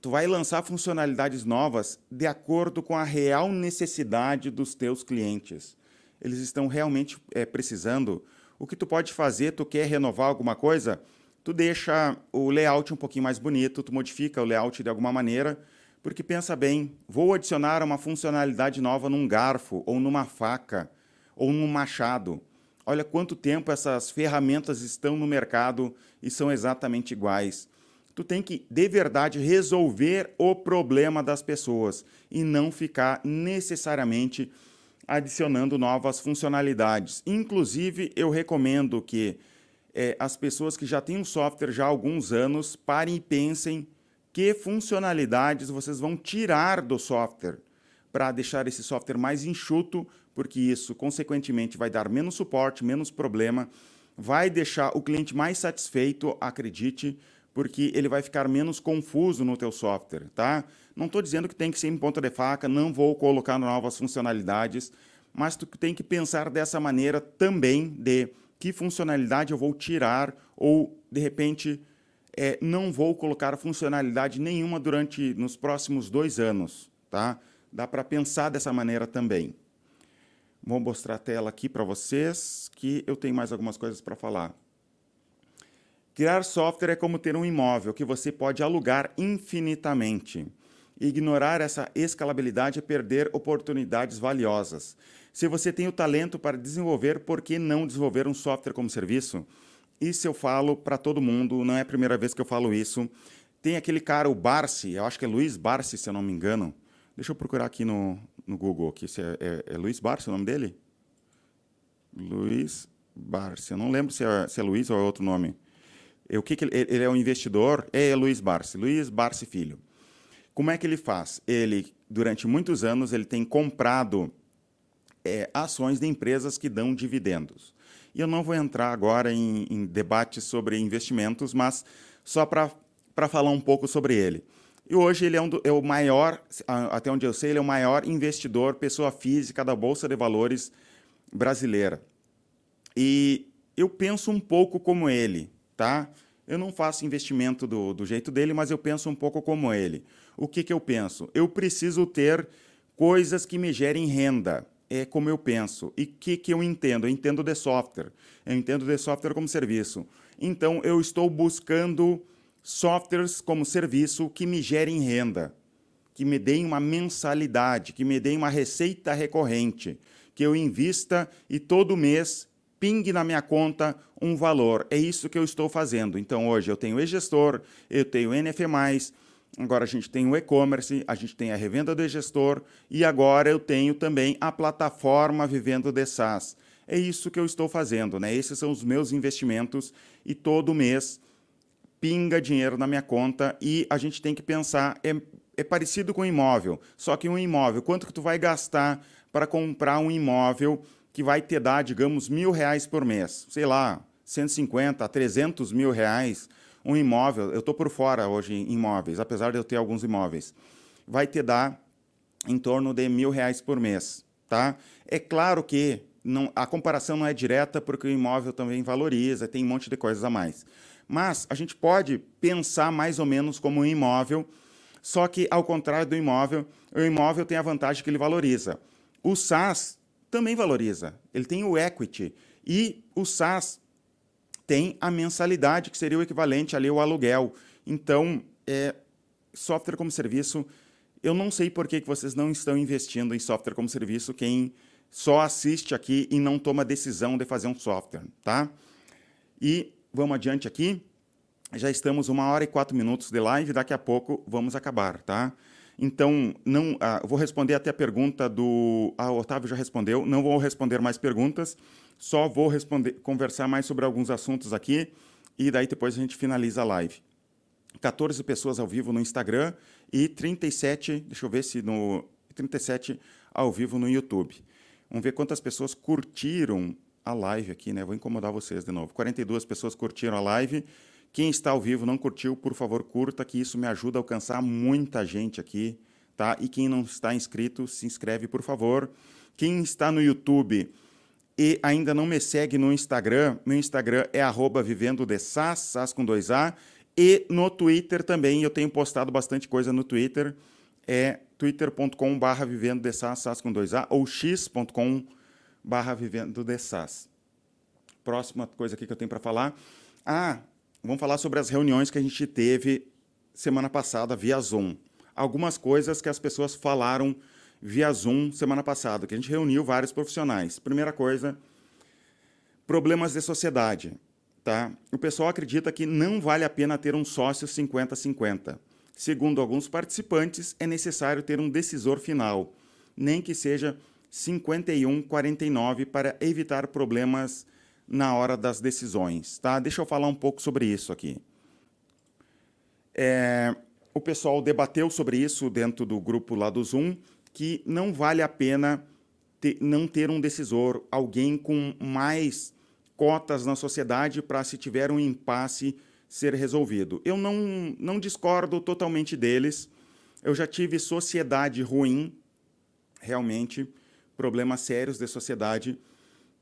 Speaker 1: tu vai lançar funcionalidades novas de acordo com a real necessidade dos teus clientes. Eles estão realmente é, precisando. O que tu pode fazer, tu quer renovar alguma coisa, tu deixa o layout um pouquinho mais bonito, tu modifica o layout de alguma maneira, porque pensa bem, vou adicionar uma funcionalidade nova num garfo, ou numa faca, ou num machado. Olha quanto tempo essas ferramentas estão no mercado e são exatamente iguais. Tu tem que, de verdade, resolver o problema das pessoas e não ficar necessariamente adicionando novas funcionalidades. Inclusive, eu recomendo que é, as pessoas que já têm um software já há alguns anos parem e pensem que funcionalidades vocês vão tirar do software para deixar esse software mais enxuto, porque isso, consequentemente, vai dar menos suporte, menos problema, vai deixar o cliente mais satisfeito, acredite, porque ele vai ficar menos confuso no teu software, tá? Não estou dizendo que tem que ser em ponta de faca, não vou colocar novas funcionalidades, mas tu tem que pensar dessa maneira também de que funcionalidade eu vou tirar ou, de repente, é, não vou colocar funcionalidade nenhuma durante nos próximos dois anos, tá? Dá para pensar dessa maneira também. Vou mostrar a tela aqui para vocês, que eu tenho mais algumas coisas para falar. Criar software é como ter um imóvel que você pode alugar infinitamente. Ignorar essa escalabilidade é perder oportunidades valiosas. Se você tem o talento para desenvolver, por que não desenvolver um software como serviço? Isso eu falo para todo mundo, não é a primeira vez que eu falo isso. Tem aquele cara, o Barsi, eu acho que é Luiz Barsi, se eu não me engano, Deixa eu procurar aqui no, no Google, aqui, se é, é, é Luiz Barsi o nome dele? Luiz Barsi. Eu não lembro se é, se é Luiz ou é outro nome. O que, que ele, ele, é um investidor? É, é Luiz Barsi. Luiz Barsi Filho. Como é que ele faz? Ele, durante muitos anos, ele tem comprado é, ações de empresas que dão dividendos. E eu não vou entrar agora em, em debates sobre investimentos, mas só para falar um pouco sobre ele. E hoje ele é, um do, é o maior, até onde eu sei, ele é o maior investidor, pessoa física da Bolsa de Valores brasileira. E eu penso um pouco como ele, tá? Eu não faço investimento do, do jeito dele, mas eu penso um pouco como ele. O que, que eu penso? Eu preciso ter coisas que me gerem renda. É como eu penso. E o que, que eu entendo? Eu entendo de software. Eu entendo de software como serviço. Então, eu estou buscando softwares como serviço que me gerem renda, que me deem uma mensalidade, que me deem uma receita recorrente, que eu invista e todo mês pingue na minha conta um valor. É isso que eu estou fazendo. Então hoje eu tenho e-gestor, eu tenho NF+, agora a gente tem o e-commerce, a gente tem a revenda do e-gestor e agora eu tenho também a plataforma Vivendo de SaaS. É isso que eu estou fazendo, né? Esses são os meus investimentos e todo mês pinga dinheiro na minha conta e a gente tem que pensar, é, é parecido com um imóvel, só que um imóvel, quanto que tu vai gastar para comprar um imóvel que vai te dar, digamos, mil reais por mês? Sei lá, 150 a 300 mil reais um imóvel, eu estou por fora hoje em imóveis, apesar de eu ter alguns imóveis, vai te dar em torno de mil reais por mês, tá? É claro que não, a comparação não é direta porque o imóvel também valoriza, tem um monte de coisas a mais. Mas a gente pode pensar mais ou menos como um imóvel, só que ao contrário do imóvel, o imóvel tem a vantagem que ele valoriza. O SaaS também valoriza, ele tem o equity e o SaaS tem a mensalidade, que seria o equivalente ali ao aluguel. Então, é, software como serviço, eu não sei por que, que vocês não estão investindo em software como serviço, quem só assiste aqui e não toma decisão de fazer um software, tá? E vamos adiante aqui. Já estamos uma hora e quatro minutos de live, daqui a pouco vamos acabar, tá? Então, não, ah, vou responder até a pergunta do... Ah, o Otávio já respondeu, não vou responder mais perguntas, Só vou responder, conversar mais sobre alguns assuntos aqui e daí depois a gente finaliza a live. 14 pessoas ao vivo no Instagram e 37, deixa eu ver se no 37 ao vivo no YouTube. Vamos ver quantas pessoas curtiram a live aqui, né? Vou incomodar vocês de novo. 42 pessoas curtiram a live. Quem está ao vivo não curtiu, por favor, curta, que isso me ajuda a alcançar muita gente aqui, tá? E quem não está inscrito, se inscreve, por favor. Quem está no YouTube e ainda não me segue no Instagram, meu Instagram é arroba vivendo de SAS, com dois A, e no Twitter também, eu tenho postado bastante coisa no Twitter, é twitter.com barra vivendo de SAS com dois A, ou x.com barra vivendo de SAS. Próxima coisa aqui que eu tenho para falar. Ah, vamos falar sobre as reuniões que a gente teve semana passada via Zoom. Algumas coisas que as pessoas falaram via Zoom semana passada, que a gente reuniu vários profissionais. Primeira coisa, problemas de sociedade. Tá? O pessoal acredita que não vale a pena ter um sócio 50-50. Segundo alguns participantes, é necessário ter um decisor final, nem que seja 51-49 para evitar problemas na hora das decisões. Tá? Deixa eu falar um pouco sobre isso aqui. É, o pessoal debateu sobre isso dentro do grupo lá do Zoom que não vale a pena ter, não ter um decisor, alguém com mais cotas na sociedade para, se tiver um impasse, ser resolvido. Eu não, não discordo totalmente deles. Eu já tive sociedade ruim, realmente, problemas sérios de sociedade,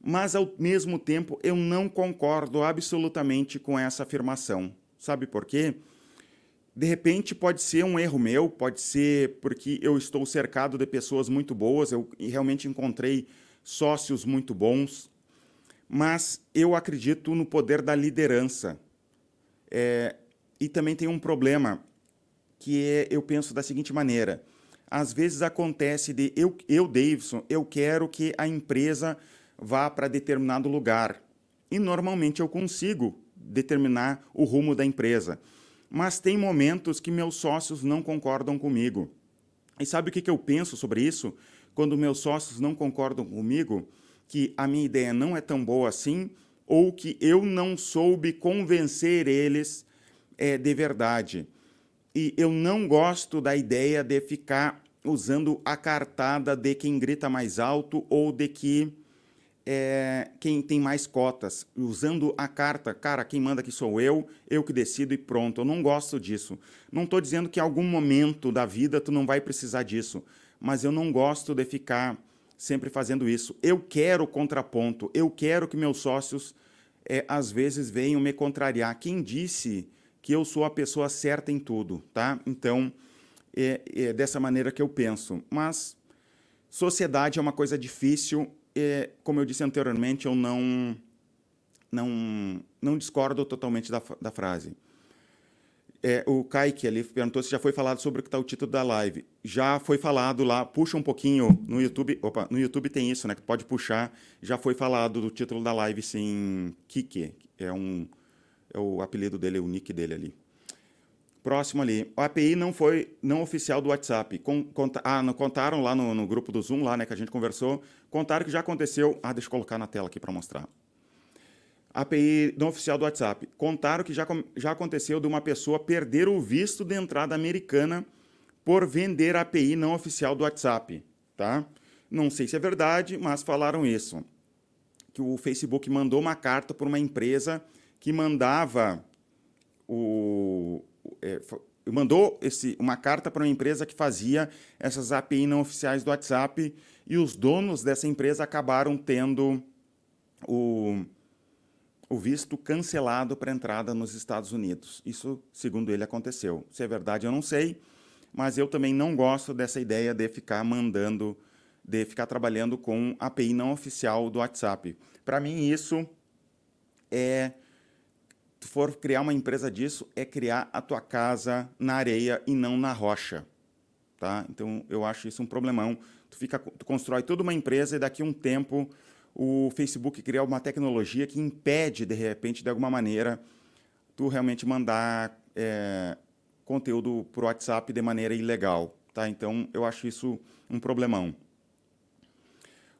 Speaker 1: mas ao mesmo tempo eu não concordo absolutamente com essa afirmação. Sabe por quê? De repente pode ser um erro meu, pode ser porque eu estou cercado de pessoas muito boas, eu realmente encontrei sócios muito bons, mas eu acredito no poder da liderança. É, e também tem um problema que é, eu penso da seguinte maneira: às vezes acontece de eu, eu Davidson, eu quero que a empresa vá para determinado lugar e normalmente eu consigo determinar o rumo da empresa mas tem momentos que meus sócios não concordam comigo. E sabe o que, eu penso sobre isso? Quando meus sócios não concordam comigo, que a minha ideia não é tão boa assim, ou que eu não soube convencer eles é, de verdade. E eu não gosto da ideia de ficar usando a cartada de quem grita mais alto ou de que é, quem tem mais cotas, usando a carta, cara, quem manda aqui sou eu, eu que decido e pronto. Eu não gosto disso. Não estou dizendo que em algum momento da vida tu não vai precisar disso, mas eu não gosto de ficar sempre fazendo isso. Eu quero contraponto, eu quero que meus sócios é, às vezes venham me contrariar. Quem disse que eu sou a pessoa certa em tudo, tá? Então, é, é dessa maneira que eu penso. Mas sociedade é uma coisa difícil é, como eu disse anteriormente, eu não, não, não discordo totalmente da, da frase. É, o Kaique ali perguntou se já foi falado sobre o que está o título da live. Já foi falado lá, puxa um pouquinho no YouTube. Opa, no YouTube tem isso, né? Que pode puxar. Já foi falado do título da live, sim. Kike. É, um, é o apelido dele, o nick dele ali. Próximo ali. O API não foi não oficial do WhatsApp. Com, conta, ah, não, contaram lá no, no, grupo do Zoom, lá, né, que a gente conversou. Contaram que já aconteceu. Ah, deixa eu colocar na tela aqui para mostrar. API não oficial do WhatsApp. Contaram que já, já aconteceu de uma pessoa perder o visto de entrada americana por vender a API não oficial do WhatsApp. Tá? Não sei se é verdade, mas falaram isso. Que o Facebook mandou uma carta para uma empresa que mandava o, é, mandou esse, uma carta para uma empresa que fazia essas API não oficiais do WhatsApp e os donos dessa empresa acabaram tendo o, o visto cancelado para entrada nos Estados Unidos. Isso, segundo ele, aconteceu. Se é verdade, eu não sei, mas eu também não gosto dessa ideia de ficar mandando, de ficar trabalhando com API não oficial do WhatsApp. Para mim, isso é tu for criar uma empresa disso, é criar a tua casa na areia e não na rocha. Tá? Então, eu acho isso um problemão. Tu, fica, tu constrói toda uma empresa e daqui a um tempo o Facebook cria uma tecnologia que impede, de repente, de alguma maneira, tu realmente mandar é, conteúdo para o WhatsApp de maneira ilegal. Tá? Então, eu acho isso um problemão.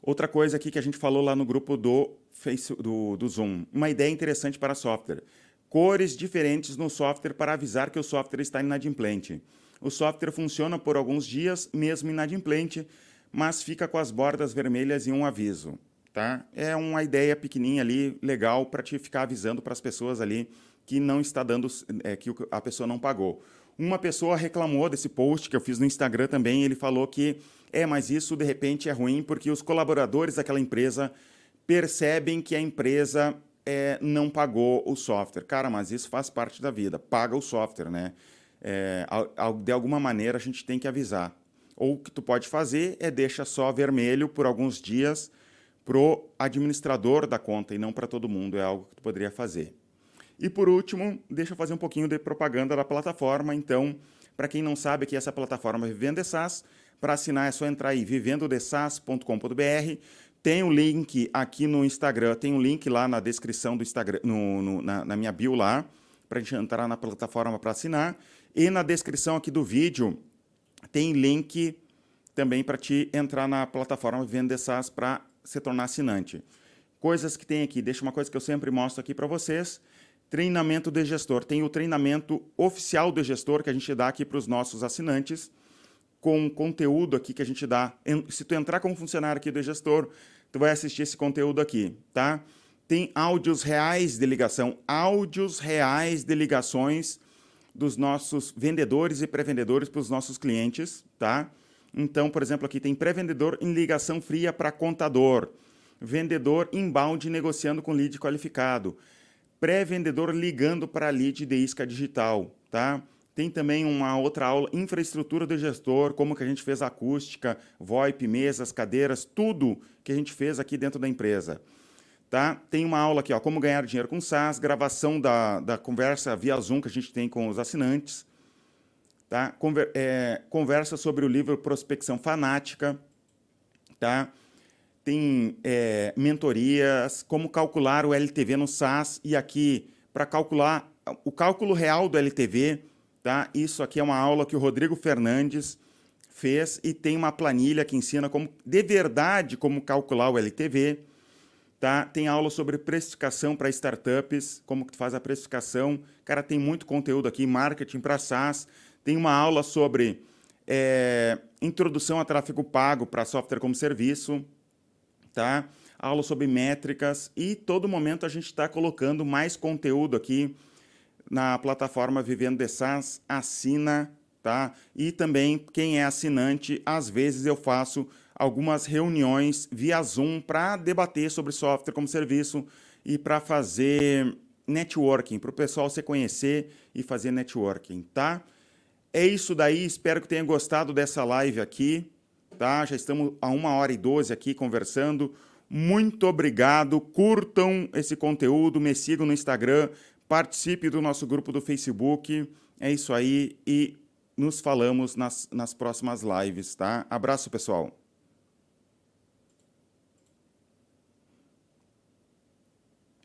Speaker 1: Outra coisa aqui que a gente falou lá no grupo do, do, do Zoom, uma ideia interessante para software. Cores diferentes no software para avisar que o software está inadimplente. O software funciona por alguns dias, mesmo inadimplente, mas fica com as bordas vermelhas e um aviso. Tá? É uma ideia pequenininha ali, legal, para te ficar avisando para as pessoas ali que não está dando, é, que a pessoa não pagou. Uma pessoa reclamou desse post que eu fiz no Instagram também, ele falou que é, mas isso de repente é ruim porque os colaboradores daquela empresa percebem que a empresa é, não pagou o software. Cara, mas isso faz parte da vida, paga o software, né? É, de alguma maneira a gente tem que avisar. Ou o que tu pode fazer é deixa só vermelho por alguns dias pro administrador da conta e não para todo mundo. É algo que tu poderia fazer. E por último, deixa eu fazer um pouquinho de propaganda da plataforma. Então, para quem não sabe que essa plataforma Vivendo SaaS, para assinar é só entrar aí vivendodesas.com.br. Tem o um link aqui no Instagram, tem um link lá na descrição do Instagram, no, no, na, na minha bio lá, para a gente entrar na plataforma para assinar. E na descrição aqui do vídeo tem link também para te entrar na plataforma Vivendo SaaS para se tornar assinante. Coisas que tem aqui, deixa uma coisa que eu sempre mostro aqui para vocês. Treinamento de gestor. Tem o treinamento oficial de gestor que a gente dá aqui para os nossos assinantes, com conteúdo aqui que a gente dá. Se tu entrar como funcionário aqui do gestor, tu vai assistir esse conteúdo aqui, tá? Tem áudios reais de ligação, áudios reais de ligações dos nossos vendedores e pré-vendedores para os nossos clientes, tá? Então, por exemplo, aqui tem pré-vendedor em ligação fria para contador, vendedor inbound negociando com lead qualificado, pré-vendedor ligando para lead de isca digital, tá? Tem também uma outra aula, infraestrutura do gestor, como que a gente fez acústica, VoIP, mesas, cadeiras, tudo que a gente fez aqui dentro da empresa. Tá? Tem uma aula aqui, ó, como ganhar dinheiro com SaaS, gravação da, da conversa via Zoom que a gente tem com os assinantes. Tá? Conver, é, conversa sobre o livro Prospecção Fanática. Tá? tem é, mentorias, como calcular o LTV no SaaS e aqui para calcular o cálculo real do LTV, tá? Isso aqui é uma aula que o Rodrigo Fernandes fez e tem uma planilha que ensina como de verdade como calcular o LTV, tá? Tem aula sobre precificação para startups, como que tu faz a precificação. Cara, tem muito conteúdo aqui, marketing para SaaS. Tem uma aula sobre é, introdução a tráfego pago para software como serviço, tá? Aula sobre métricas e todo momento a gente está colocando mais conteúdo aqui na plataforma Vivendo de SaaS, assina, tá? E também quem é assinante, às vezes eu faço algumas reuniões via Zoom para debater sobre software como serviço e para fazer networking, para o pessoal se conhecer e fazer networking, tá? É isso daí, espero que tenha gostado dessa live aqui tá? Já estamos a uma hora e doze aqui conversando. Muito obrigado. Curtam esse conteúdo, me sigam no Instagram, participe do nosso grupo do Facebook. É isso aí e nos falamos nas, nas próximas lives, tá? Abraço, pessoal.